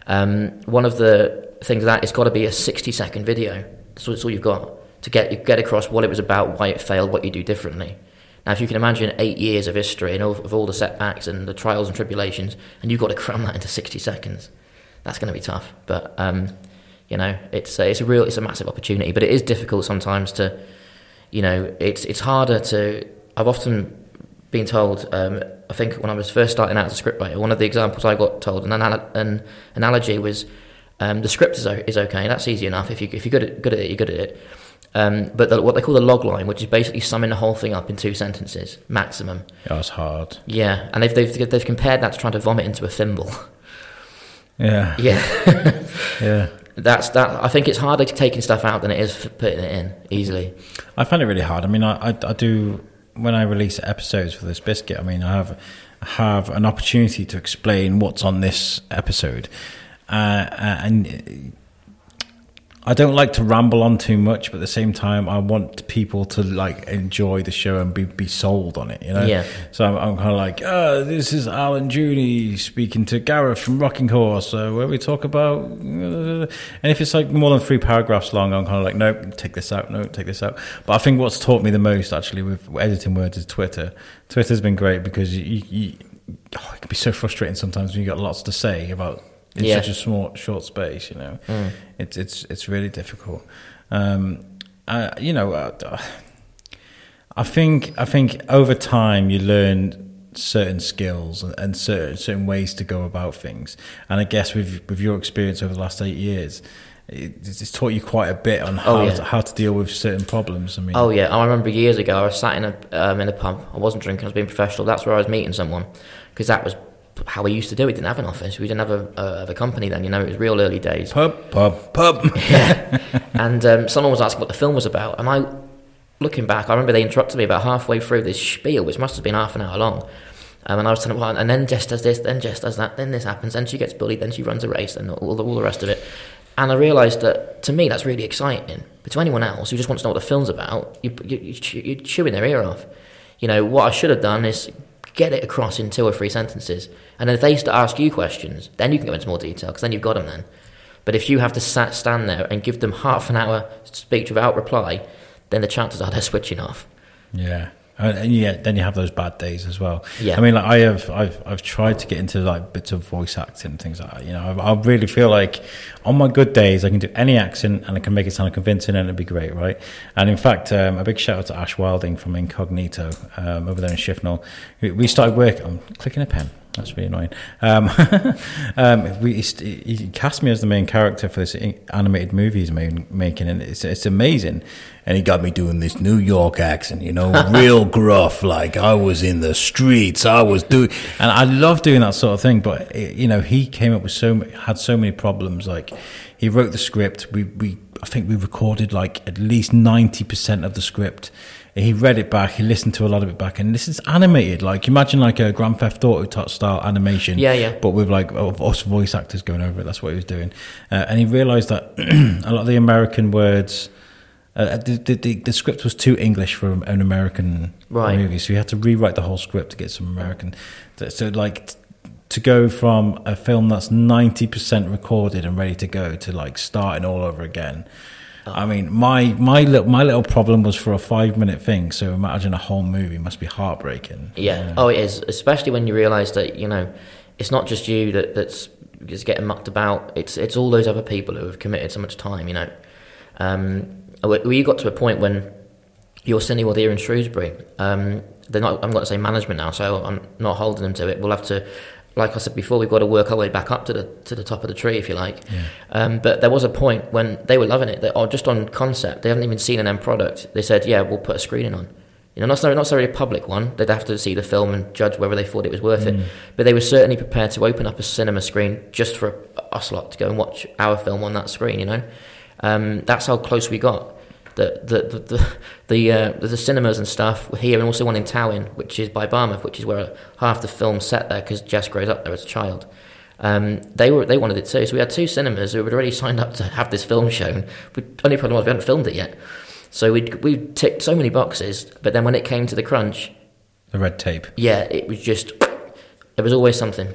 Um, one of the things that it's got to be a 60 second video. All, that's all you've got to get get across what it was about, why it failed, what you do differently. Now, if you can imagine eight years of history and of, of all the setbacks and the trials and tribulations, and you've got to cram that into 60 seconds, that's going to be tough. But, um, you know, it's a, it's a real, it's a massive opportunity, but it is difficult sometimes to, you know, it's, it's harder to, I've often been told, um, I think when I was first starting out as a scriptwriter, one of the examples I got told, an, anal- an analogy was um, the script is, is okay, that's easy enough. If, you, if you're good at, good at it, you're good at it. Um, but the, what they call the log line, which is basically summing the whole thing up in two sentences maximum. Yeah, That's hard. Yeah, and they've, they've they've compared that to trying to vomit into a thimble. Yeah. Yeah. yeah. That's that. I think it's harder taking stuff out than it is putting it in easily. I find it really hard. I mean, I, I, I do when I release episodes for this biscuit. I mean, I have have an opportunity to explain what's on this episode, uh, and I don't like to ramble on too much, but at the same time, I want people to like enjoy the show and be, be sold on it. You know. Yeah. So I'm, I'm kind of like, oh, this is Alan Juni speaking to Gareth from Rocking Horse, uh, where we talk about. Uh, and if it's like more than three paragraphs long, I'm kind of like, nope, take this out, no, take this out. But I think what's taught me the most actually with editing words is Twitter. Twitter's been great because you, you oh, it can be so frustrating sometimes when you've got lots to say about in yeah. such a small short space. You know, mm. it's it's it's really difficult. Um, uh, you know, uh, I think I think over time you learn certain skills and certain certain ways to go about things. And I guess with with your experience over the last eight years, it's taught you quite a bit on oh, how, oh, yeah. to, how to deal with certain problems. I mean, oh yeah, I remember years ago I was sat in a um, in a pub. I wasn't drinking. I was being professional. That's where I was meeting someone because that was how we used to do it. We didn't have an office. We didn't have a, uh, a company then. You know, it was real early days. Pub, pub, pub. yeah. And um, someone was asking what the film was about, and I, looking back, I remember they interrupted me about halfway through this spiel, which must have been half an hour long. Um, and I was telling them, and then Jess does this, then Jess does that, then this happens, then she gets bullied, then she runs a race, and all the, all the rest of it. And I realised that to me that's really exciting, but to anyone else who just wants to know what the film's about, you, you, you're chewing their ear off. You know, what I should have done is get it across in two or three sentences. And then if they start to ask you questions, then you can go into more detail because then you've got them then. But if you have to sat, stand there and give them half an hour speech without reply, then the chances are they're switching off. Yeah. Uh, and yeah, then you have those bad days as well. Yeah. I mean, like I have, I've, I've tried to get into like bits of voice acting and things like that. You know, I, I really feel like on my good days I can do any accent and I can make it sound convincing and it'd be great, right? And in fact, um, a big shout out to Ash Wilding from Incognito um, over there in Shifnal. We started work. I'm clicking a pen. That's really annoying. Um, um, we, he, he cast me as the main character for this animated movie he's making, and it's, it's amazing. And he got me doing this New York accent, you know, real gruff, like I was in the streets, I was doing, and I love doing that sort of thing. But you know, he came up with so had so many problems. Like he wrote the script, we we I think we recorded like at least ninety percent of the script he read it back, he listened to a lot of it back, and this is animated. Like imagine like a Grand Theft Auto style animation, yeah, yeah, but with like us voice actors going over it. That's what he was doing, uh, and he realised that a lot of the American words. Uh, the, the, the, script was too English for an American right. movie, so he had to rewrite the whole script to get some American. So, like, to go from a film that's 90% recorded and ready to go to like starting all over again I mean, my my little my little problem was for a five minute thing. So imagine a whole movie must be heartbreaking. Yeah. yeah. Oh, it is. Especially when you realise that you know it's not just you that that's just getting mucked about. It's it's all those other people who have committed so much time. You know, um, we got to a point when you're your Cineworld here in Shrewsbury. Um, they're not. I'm going to say management now, so I'm not holding them to it. We'll have to like I said before, we've got to work our way back up to the to the top of the tree, if you like. Yeah. Um, but there was a point when they were loving it. They, or just on concept, they haven't even seen an end product. They said, "Yeah, we'll put a screening on." You know, not not necessarily a public one. They'd have to see the film and judge whether they thought it was worth mm. it. But they were certainly prepared to open up a cinema screen just for us lot to go and watch our film on that screen. You know, um, that's how close we got the the the the, uh, the cinemas and stuff here, and also one in Towyn, which is by Barmouth, which is where half the film's set there because Jess grows up there as a child. Um, they were they wanted it too, so we had two cinemas who had already signed up to have this film shown. The only problem was we hadn't filmed it yet, so we we ticked so many boxes. But then when it came to the crunch, the red tape, yeah, it was just there was always something.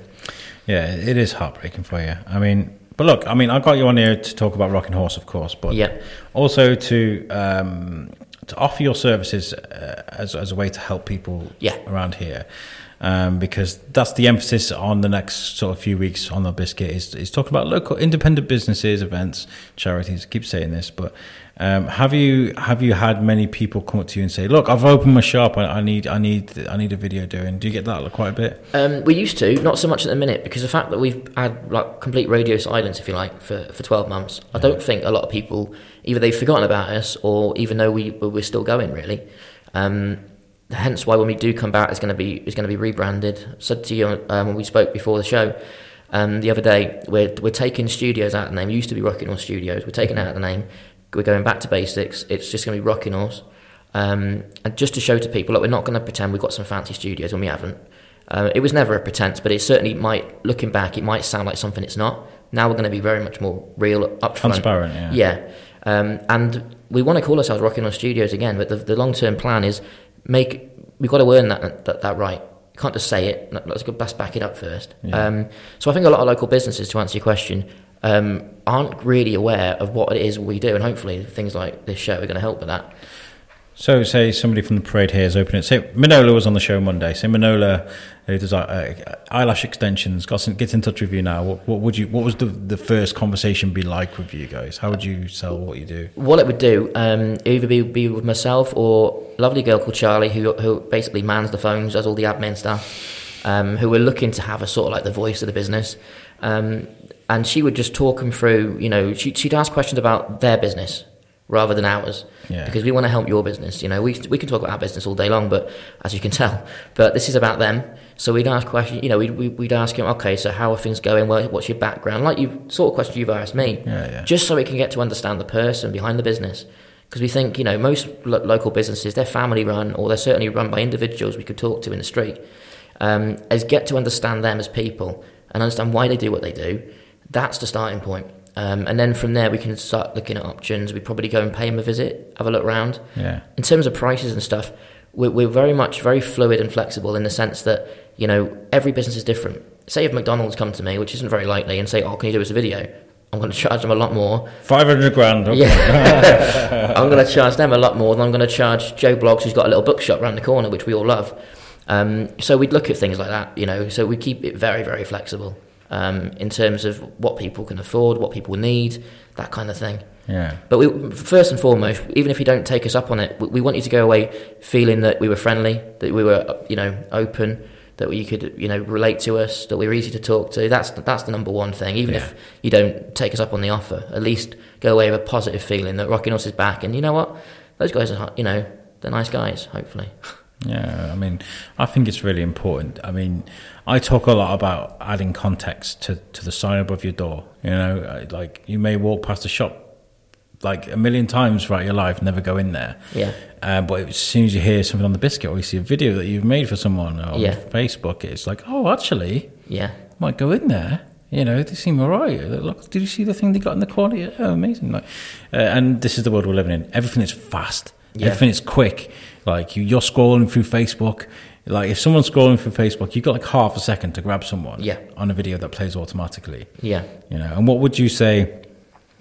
Yeah, it is heartbreaking for you. I mean, but look, I mean, I got you on here to talk about Rocking Horse, of course, but yeah. also to um, to offer your services uh, as as a way to help people yeah. around here. Um, because that's the emphasis on the next sort of few weeks on the biscuit is, is talking about local independent businesses, events, charities. I keep saying this, but um, have you have you had many people come up to you and say, "Look, I've opened my shop. I, I need I need I need a video doing." Do you get that quite a bit? Um, we used to, not so much at the minute, because the fact that we've had like complete radio silence, if you like, for, for twelve months. Yeah. I don't think a lot of people either they've forgotten about us or even though we we're still going really. Um, hence why when we do come back, it's going to be it's going to be rebranded. I said to you um, when we spoke before the show. Um, the other day, we're, we're taking studios out of the name. It used to be Rocking Horse Studios. We're taking out of the name we're going back to basics. It's just going to be Rocking Horse. Um, and just to show to people, look, we're not going to pretend we've got some fancy studios when we haven't. Uh, it was never a pretense, but it certainly might, looking back, it might sound like something it's not. Now we're going to be very much more real, upfront. Transparent, yeah. Yeah. Um, and we want to call ourselves Rocking Horse Studios again, but the, the long term plan is make, we've got to earn that, that, that right. You can't just say it. Let's, let's back it up first. Yeah. Um, so I think a lot of local businesses, to answer your question, um, aren't really aware of what it is we do, and hopefully things like this show are going to help with that. So, say somebody from the parade here is opening it. Say Manola was on the show Monday. Say Manola, who does uh, eyelash extensions, got some, gets in touch with you now. What, what, would you? What was the, the first conversation be like with you guys? How would you sell what you do? What it would do, um, either be, be with myself or a lovely girl called Charlie, who who basically mans the phones, does all the admin stuff. Um, who were looking to have a sort of like the voice of the business. Um, and she would just talk them through. You know, she, she'd ask questions about their business rather than ours, yeah. because we want to help your business. You know, we we can talk about our business all day long, but as you can tell, but this is about them. So we'd ask questions. You know, we'd we'd ask him, okay, so how are things going? what's your background? Like you sort of question you've asked me, yeah, yeah. just so we can get to understand the person behind the business. Because we think, you know, most lo- local businesses, they're family run or they're certainly run by individuals we could talk to in the street. Um, is get to understand them as people and understand why they do what they do that's the starting point. Um, and then from there, we can start looking at options. We probably go and pay him a visit, have a look around. Yeah. In terms of prices and stuff, we're, we're very much very fluid and flexible in the sense that you know every business is different. Say if McDonald's come to me, which isn't very likely, and say, "Oh, can you do us a video?" I'm going to charge them a lot more. Five hundred grand. Okay. Yeah. I'm going to charge them a lot more than I'm going to charge Joe Bloggs, who's got a little bookshop around the corner, which we all love. Um, so we'd look at things like that, you know. So we keep it very, very flexible um, in terms of what people can afford, what people need, that kind of thing. Yeah. But we, first and foremost, even if you don't take us up on it, we, we want you to go away feeling that we were friendly, that we were, you know, open, that you could you know relate to us, that we're easy to talk to. That's that's the number one thing. Even Yeah. if you don't take us up on the offer, at least go away with a positive feeling that Rocking Horse is back. And you know what? Those guys are you know they're nice guys. Hopefully, Yeah, I mean, I think it's really important. I mean, I talk a lot about adding context to, to the sign above your door. You know, uh, like you may walk past a shop like a million times throughout your life, never go in there. yeah, Uh, but as soon as you hear something on the biscuit or you see a video that you've made for someone on Yeah. Facebook, it's like, oh, actually, yeah, might go in there. You know, they seem all right. Look, did you see the thing they got in the quality? Oh, amazing! Like, uh, and this is the world we're living in. Everything is fast. Yeah. Everything is quick. Like you, you're scrolling through Facebook. Like if someone's scrolling through Facebook, you've got like half a second to grab someone. Yeah. On a video that plays automatically. yeah. You know, and what would you say?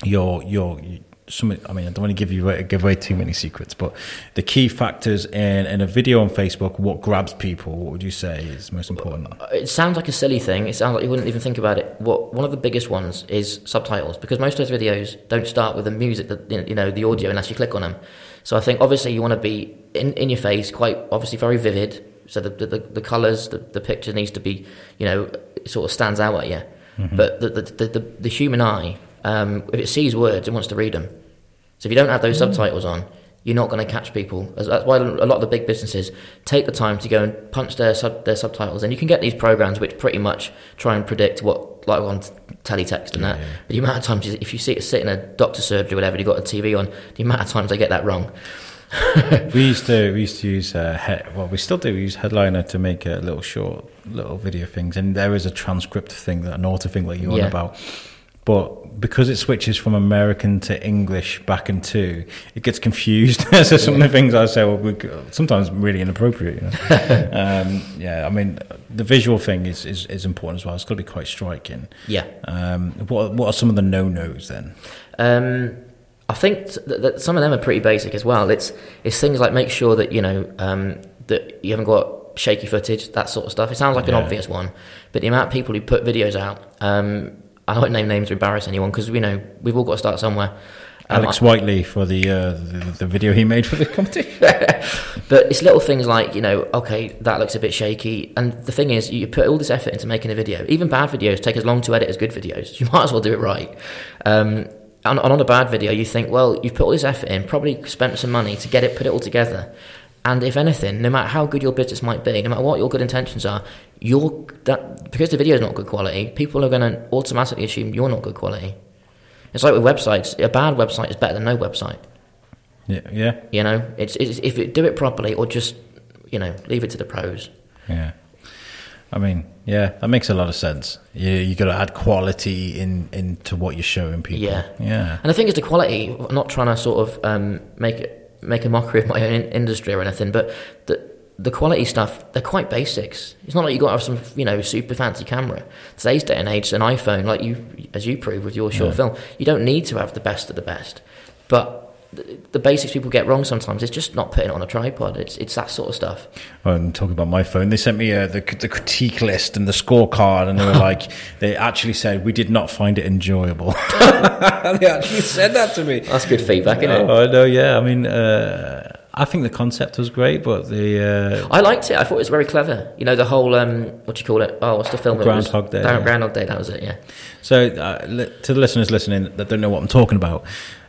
Your your some. I mean, I don't want to give you give away too many secrets, but the key factors in in a video on Facebook, what grabs people? What would you say is most important? Uh, it sounds like a silly thing. It sounds like you wouldn't even think about it. What one of the biggest ones is subtitles because most of those videos don't start with the music, that you know, the audio unless you click on them. So I think obviously you want to be in, in your face, quite obviously very vivid. So the the, the colours, the, the picture needs to be, you know, sort of stands out at you. But the the, the the human eye, um, if it sees words, it wants to read them. So if you don't have those subtitles on, you're not going to catch people. That's why a lot of the big businesses take the time to go and punch their sub, their subtitles. And you can get these programs which pretty much try and predict what, like on teletext and that. But the amount of times, if you see it sit in a doctor's surgery or whatever, and you've got a TV on, the amount of times they get that wrong. we used to we used to use uh, he- well we still do we use headliner to make uh, little short little video things and there is a transcript thing that an auto thing that you're on about but because it switches from American to English back and two, it gets confused. so some of the things I say well, sometimes really inappropriate. You know? um, yeah, I mean the visual thing is, is, is important as well. It's got to be quite striking. Yeah. Um, what what are some of the no nos then? Um, I think th- that some of them are pretty basic as well. It's it's things like make sure that you know um, that you haven't got shaky footage, that sort of stuff. It sounds like an obvious one, but the amount of people who put videos out, um, I don't name names to embarrass anyone because we know we've all got to start somewhere. Um, Alex Whiteley for the, uh, the the video he made for the competition. But it's little things like, you know, okay, that looks a bit shaky. And the thing is, you put all this effort into making a video. Even bad videos take as long to edit as good videos. You might as well do it right. Um, and, and on a bad video, you think, well, you've put all this effort in, probably spent some money to get it, put it all together. And if anything, no matter how good your business might be, no matter what your good intentions are, you're that because the video is not good quality, people are going to automatically assume you're not good quality. It's like with websites. A bad website is better than no website. yeah, yeah, You know, it's, it's if you do it properly or just you know leave it to the pros. yeah. I mean, yeah, that makes a lot of sense. You you got to add quality in into what you're showing people. Yeah. yeah, And the thing is, the quality. I'm not trying to sort of um, make it make a mockery of my own in- industry or anything, but the the quality stuff they're quite basics. It's not like you got to have some you know super fancy camera. Today's day and age, an iPhone, like you as you prove with your short Yeah. film, you don't need to have the best of the best, but. The, the basics people get wrong sometimes. It's just not putting it on a tripod. It's it's that sort of stuff. And talking about my phone, they sent me uh, the the critique list and the scorecard, and they were like, they actually said we did not find it enjoyable. they actually said that to me. That's good feedback, isn't it? Oh, I know. Yeah, I mean, uh, I think the concept was great, but the uh, I liked it. I thought it was very clever. You know, the whole um, what do you call it? Oh, what's the film? that was- Groundhog Day, Ground- yeah. Groundhog Day. That was it. Yeah. So, uh, to the listeners listening that don't know what I'm talking about,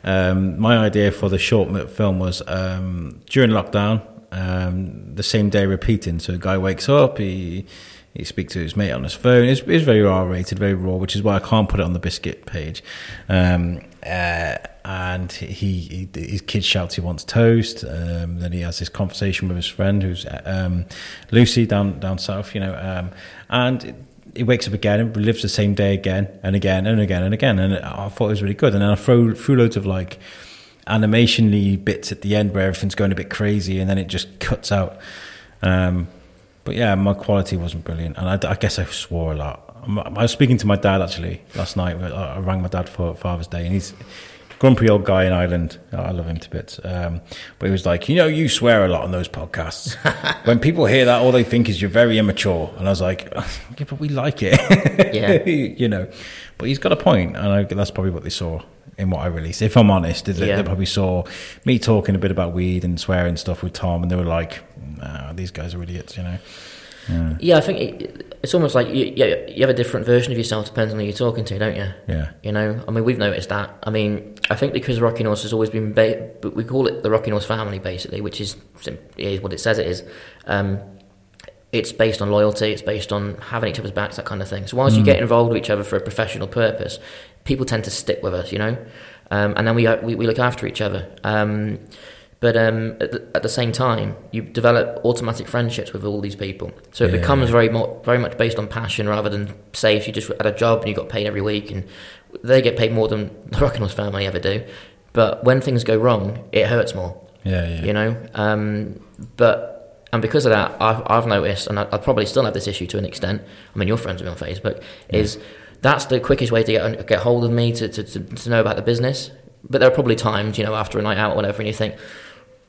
um, my idea for the short film was um, during lockdown, um, the same day repeating. So, a guy wakes up, he he speaks to his mate on his phone. It's, it's very R rated, very raw, which is why I can't put it on the biscuit page. Um, uh, and he, he his kid shouts he wants toast. Um, then he has this conversation with his friend who's um, Lucy down down south, you know, um, and he wakes up again and lives the same day again and again and again and again. And I thought it was really good. And then I throw through loads of like animation bits at the end where everything's going a bit crazy and then it just cuts out. Um, but yeah, my quality wasn't brilliant, and I, I guess I swore a lot. I'm- was speaking to my dad actually last night. I I rang my dad for Father's Day, and he's a grumpy old guy in Ireland. I love him to bits. Um, but he was like, you know, you swear a lot on those podcasts. when people hear that, all they think is you're very immature. And I was like, yeah, but we like it. Yeah. you know. But he's got a point, and I, that's probably what they saw in what I released. If I'm honest, they, Yeah. they probably saw me talking a bit about weed and swearing stuff with Tom, and they were like, nah, these guys are idiots, you know. Yeah. Yeah, I think it, it's almost like you, you, you have a different version of yourself depending on who you're talking to, don't you? Yeah. You know, I mean, we've noticed that. I mean, I think because Rocking Horse has always been, ba- but we call it the Rocking Horse family, basically, which is, is what it says it is. Um, it's based on loyalty, it's based on having each other's backs, that kind of thing. So whilst you get involved with each other for a professional purpose, people tend to stick with us, you know, um, and then we, we we look after each other. Um, but um, at, the, at the same time, you develop automatic friendships with all these people. So it Yeah. becomes very mo- very much based on passion rather than say if you just had a job and you got paid every week and they get paid more than the Rocking Horse family ever do. But when things go wrong, it hurts more Yeah, yeah. you know. Um, but and because of that, I've, I've noticed, and I, I probably still have this issue to an extent. I mean, your friends with me on Facebook is that's the quickest way to get get hold of me to, to, to, to know about the business. But there are probably times, you know, after a night out or whatever, and you think,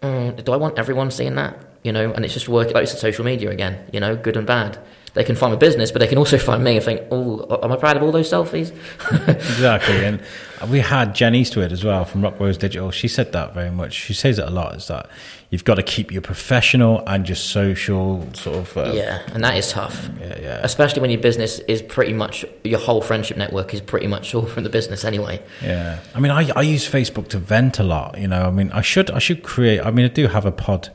mm, do I want everyone seeing that? You know, and it's just work like it's social media again. You know, good and bad. They can find my business, but they can also find me and think, oh, am I proud of all those selfies? exactly. And we had Jen Eastwood as well from Rock Rose Digital. She said that very much. She says it a lot. Is that you've got to keep your professional and your social sort of. Uh, yeah, and that is tough. yeah, yeah. especially when your business is pretty much your whole friendship network is pretty much all from the business anyway. Yeah, I mean, I, I use Facebook to vent a lot. You know, I mean, I should I should create. I mean, I do have a pod.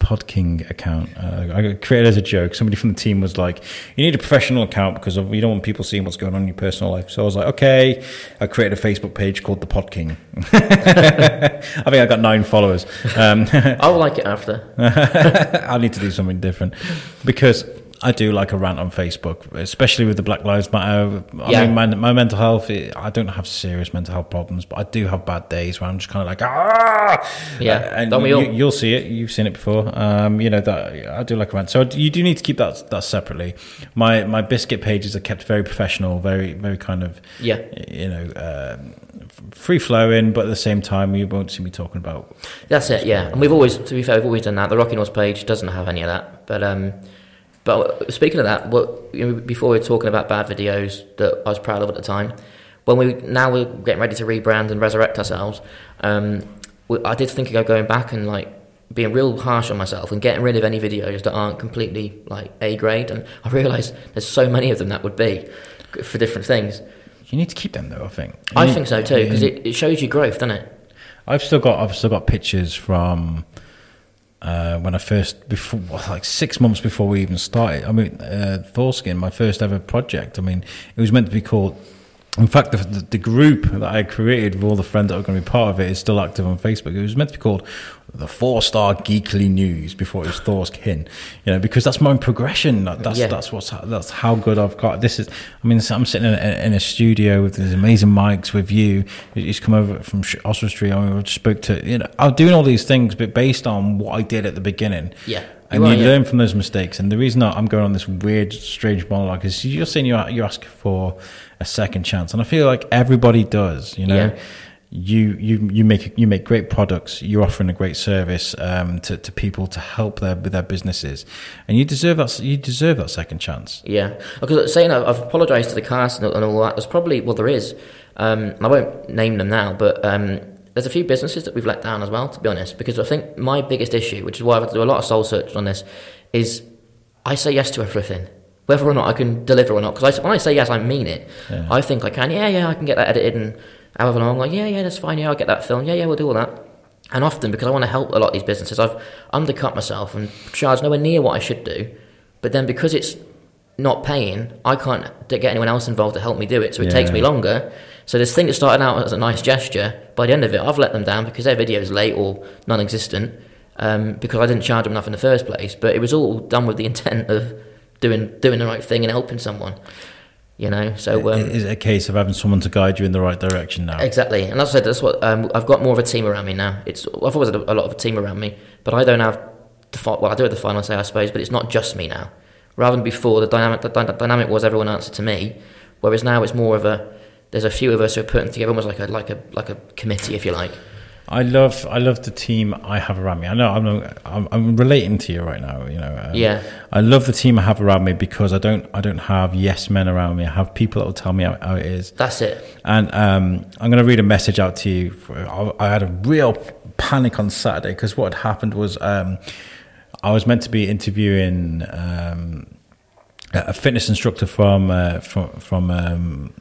A Pod King account. Uh, I created as a joke. Somebody from the team was like, "You need a professional account because of, you don't want people seeing what's going on in your personal life." So I was like, "Okay." I created a Facebook page called the Pod King. I think I got nine followers. Um, I will like it after. I need to do something different because I do like a rant on Facebook, especially with the Black Lives Matter. I Yeah. mean, my, my mental health, I don't have serious mental health problems, but I do have bad days where I'm just kind of like, ah! Yeah, and don't we you, all? you'll see it. You've seen it before. Um, you know, that I do like a rant. So you do need to keep that, that separately. My, my biscuit pages are kept very professional, very, very kind of, Yeah, you know, um, free flowing, but at the same time, you won't see me talking about that's it. Yeah, and we've always, to be fair, we've always done that. The Rocking Horse page doesn't have any of that. But um, but speaking of that, what you know, before we were talking about bad videos that I was proud of at the time, when we now we're getting ready to rebrand and resurrect ourselves, um, we, I did think of going back and like being real harsh on myself and getting rid of any videos that aren't completely like A grade. And I realised there's so many of them that would be for different things. You need to keep them though. I think. You I need- think so too because it, it shows you growth, doesn't it? I've still got I've still got pictures from uh, when I first before like six months before we even started. I mean, uh, Thorskin, my first ever project. I mean, it was meant to be called. In fact, the, the, the group that I created with all the friends that are going to be part of it is still active on Facebook. It was meant to be called the Four Star Geekly News before it was Thorskin. You know, because that's my own progression. That- That's Yeah. that's what's that's how good I've got. This is. I mean, I'm sitting in a, in a studio with these amazing mics with you. Just come over from Oswestry. I, mean, I just spoke to you know. I'm doing all these things, but based on what I did at the beginning. Yeah. And You you yeah. learn from those mistakes. And the reason I'm going on this weird, strange monologue is you're saying you you ask for a second chance, and I feel like everybody does. You know, Yeah. you you you make you make great products. You're offering a great service um, to to people to help their with their businesses, and you deserve that. You deserve that second chance. Yeah, because saying I've, I've apologised to the cast and, and all that. There's probably well, there is. Um, I won't name them now, but um, there's a few businesses that we've let down as well. To be honest, because I think my biggest issue, which is why I've had to do a lot of soul search on this, is I say yes to everything, whether or not I can deliver or not. Because when I say yes, I mean it. Yeah. I think I can. Yeah, yeah, I can get that edited and however long. Like, yeah, yeah, that's fine. Yeah, I'll get that film. Yeah, yeah, we'll do all that. And often because I want to help a lot of these businesses, I've undercut myself and charged nowhere near what I should do. But then because it's not paying, I can't get anyone else involved to help me do it. So it takes me longer. So this thing that started out as a nice gesture, by the end of it, I've let them down because their video is late or non-existent um, because I didn't charge them enough in the first place. But it was all done with the intent of doing doing the right thing and helping someone. You know, so um, is it a case of having someone to guide you in the right direction now? Exactly, and as I said, that's what um, I've got more of a team around me now. It's I've always had a, lot of a team around me, but I don't have the well, I do have the final say, I suppose, but it's not just me now. Rather than before, the dynamic the dy- dynamic was everyone answered to me, whereas now it's more of a there's a few of us who are putting together almost like a like a like a committee, if you like. I love I love the team I have around me. I know I'm I'm, I'm relating to you right now. You know, um, Yeah. I love the team I have around me because I don't I don't have yes men around me. I have people that will tell me how, how it is. That's it. And um, I'm going to read a message out to you. I, I had a real panic on Saturday because what had happened was um, I was meant to be interviewing um, a fitness instructor from uh, from from. Um,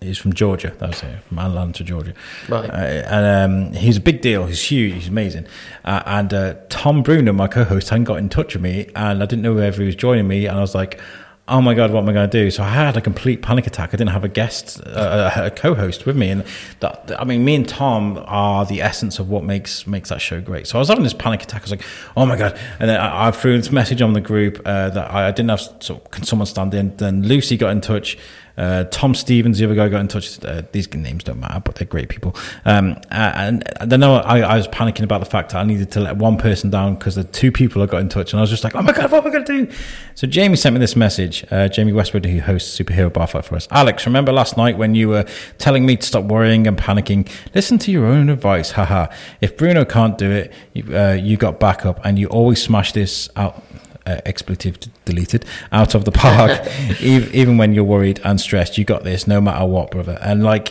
He's from Georgia. That was it, from Atlanta, Georgia. Right. Uh, and um, he's a big deal. He's huge. He's amazing. Uh, and uh, Tom Bruno, my co-host, hadn't got in touch with me, and I didn't know whether he was joining me. And I was like, "Oh my god, what am I going to do?" So I had a complete panic attack. I didn't have a guest, uh, a co-host with me, and that, I mean, me and Tom are the essence of what makes makes that show great. So I was having this panic attack. I was like, "Oh my god!" And then I, I threw this message on the group uh, that I, I didn't have. So can someone stand in? Then Lucy got in touch. Uh, Tom Stevens, the other guy, got in touch. Uh, these names don't matter, but they're great people. Um, uh, and then I, I was panicking about the fact that I needed to let one person down because the two people I got in touch, and I was just like, "Oh my god, what am I going to do?" So Jamie sent me this message. Uh, Jamie Westwood, who hosts Superhero Bar Fight for us. Alex, remember last night when you were telling me to stop worrying and panicking? Listen to your own advice. Haha. If Bruno can't do it, you, uh, you got backup, and you always smash this out uh, expletive deleted out of the park ev- even when you're worried and stressed you got this no matter what brother and like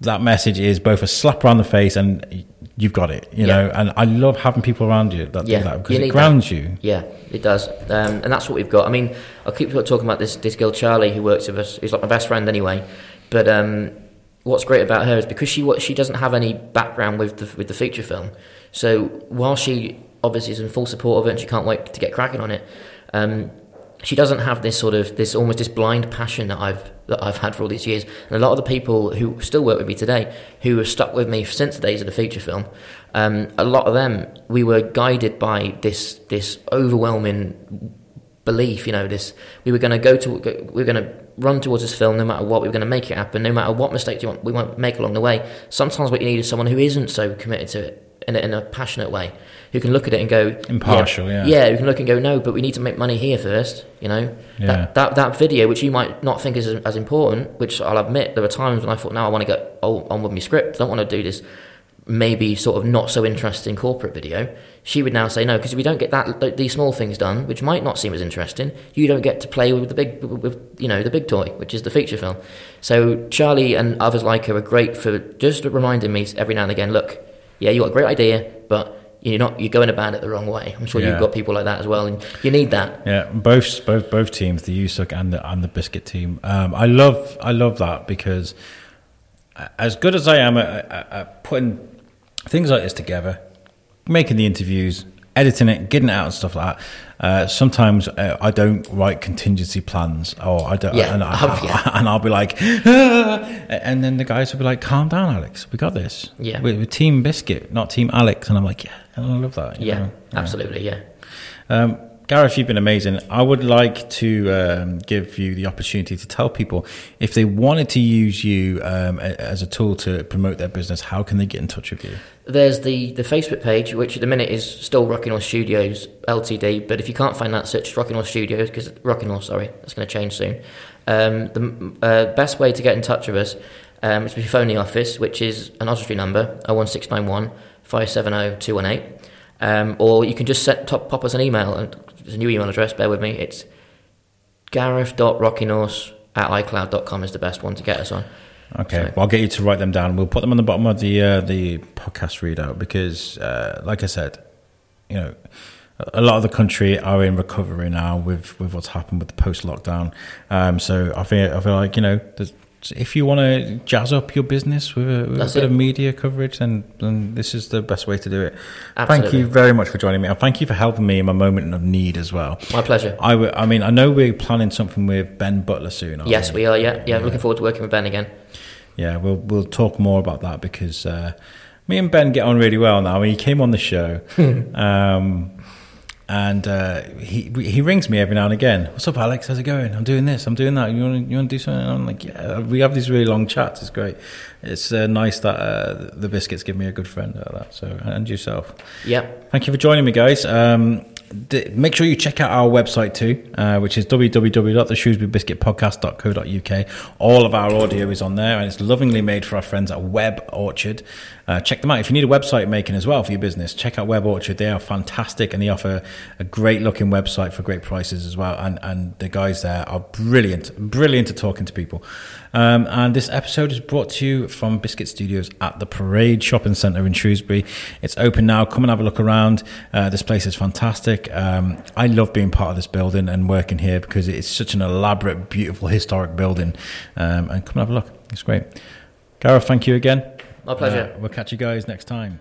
that message is both a slap around the face and you've got it you Yeah. know and i love having people around you that Yeah, do that because it grounds you Yeah, it does, um, and that's what we've got. I mean, I keep talking about this this girl Charlie who works with us. Who's like my best friend anyway. But um, what's great about her is because she she doesn't have any background with the with the feature film. So while she obviously is in full support of it and she can't wait to get cracking on it, um, she doesn't have this sort of this almost this blind passion that I've that I've had for all these years. And a lot of the people who still work with me today, who have stuck with me since the days of the feature film, um, a lot of them we were guided by this this overwhelming belief. You know, this we were going to go to we're going to run towards this film no matter what. We were going to make it happen no matter what mistakes you want, we won't make along the way. Sometimes what you need is someone who isn't so committed to it in a, in a passionate way, who can look at it and go Impartial, yeah. yeah, who can look and go no, but we need to make money here first. You know, Yeah. that, that that video which you might not think is as, as important, which I'll admit there were times when I thought, now I want to get oh, on on with my script. I don't want to do this maybe sort of not so interesting corporate video. She would now say no because if we don't get that these small things done, which might not seem as interesting, you don't get to play with the big with you know the big toy, which is the feature film. So Charlie and others like her are great for just reminding me every now and again. Look, yeah, you got a great idea, but you're not you're going about it the wrong way. I'm sure Yeah. you've got people like that as well, and you need that. Yeah, both both both teams, the USUC and the and the Biscuit team. Um, I love I love that because as good as I am at, at, at putting things like this together, making the interviews, editing it, getting it out and stuff like that. Uh, sometimes uh, I don't write contingency plans, or I don't, Yeah, and, I, oh, yeah. and I'll be like, "Ah," and then the guys will be like, "Calm down, Alex. We got this. Yeah. we're, we're Team Biscuit, not Team Alex." And I'm like, "Yeah," and I love that. Yeah, know? absolutely. Yeah. Um, Gareth, you've been amazing. I would like to um, give you the opportunity to tell people if they wanted to use you um, as a tool to promote their business, how can they get in touch with you? There's the, the Facebook page, which at the minute is still Rocking Horse Studios Ltd. But if you can't find that, search Rocking Horse Studios because Rocking Horse, sorry, that's going to change soon. Um, the uh, best way to get in touch with us um, is to phone the office, which is an Oswestry number 01691 570 218. Um, or you can just set, top, pop us an email, and there's a new email address, bear with me. It's gareth.rockinghorse at icloud.com is the best one to get us on. Okay, So- well, I'll get you to write them down. We'll put them on the bottom of the uh, the podcast readout because, uh, like I said, you know, a lot of the country are in recovery now with, with what's happened with the post lockdown. Um, so I feel I feel like you know, there's, if you want to jazz up your business with a, with a bit it. of media coverage, then then this is the best way to do it. Thank you very much for joining me, and thank you for helping me in my moment of need as well. My pleasure. I, w- I mean, I know we're planning something with Ben Butler soon. aren't Yes, we are. Yeah, yeah. Looking forward to working with Ben again. yeah, we'll we'll talk more about that because uh, me and Ben get on really well now. I mean, he came on the show, um, and uh, he he rings me every now and again. What's up, Alex? How's it going? I'm doing this. I'm doing that. You want to you want to do something? And I'm like, yeah. We have these really long chats. It's great. It's uh, nice that uh, the biscuits give me a good friend of that. So and yourself. Yep. Thank you for joining me, guys. Um, d- make sure you check out our website too, uh, which is www.theshrewsburybiscuitpodcast.co.uk. All of our audio is on there, and it's lovingly made for our friends at Web Orchard. Uh, check them out. If you need a website making as well for your business, check out Web Orchard. They are fantastic, and they offer a great looking website for great prices as well. And and the guys there are brilliant, brilliant at talking to people. Um, and this episode is brought to you from Biscuit Studios at the Parade Shopping Centre in Shrewsbury. It's open now. Come and have a look around. Uh, this place is fantastic. Um, I love being part of this building and working here because it's such an elaborate, beautiful, historic building. Um, and come and have a look. It's great. Gareth, thank you again. My pleasure. Uh, we'll catch you guys next time.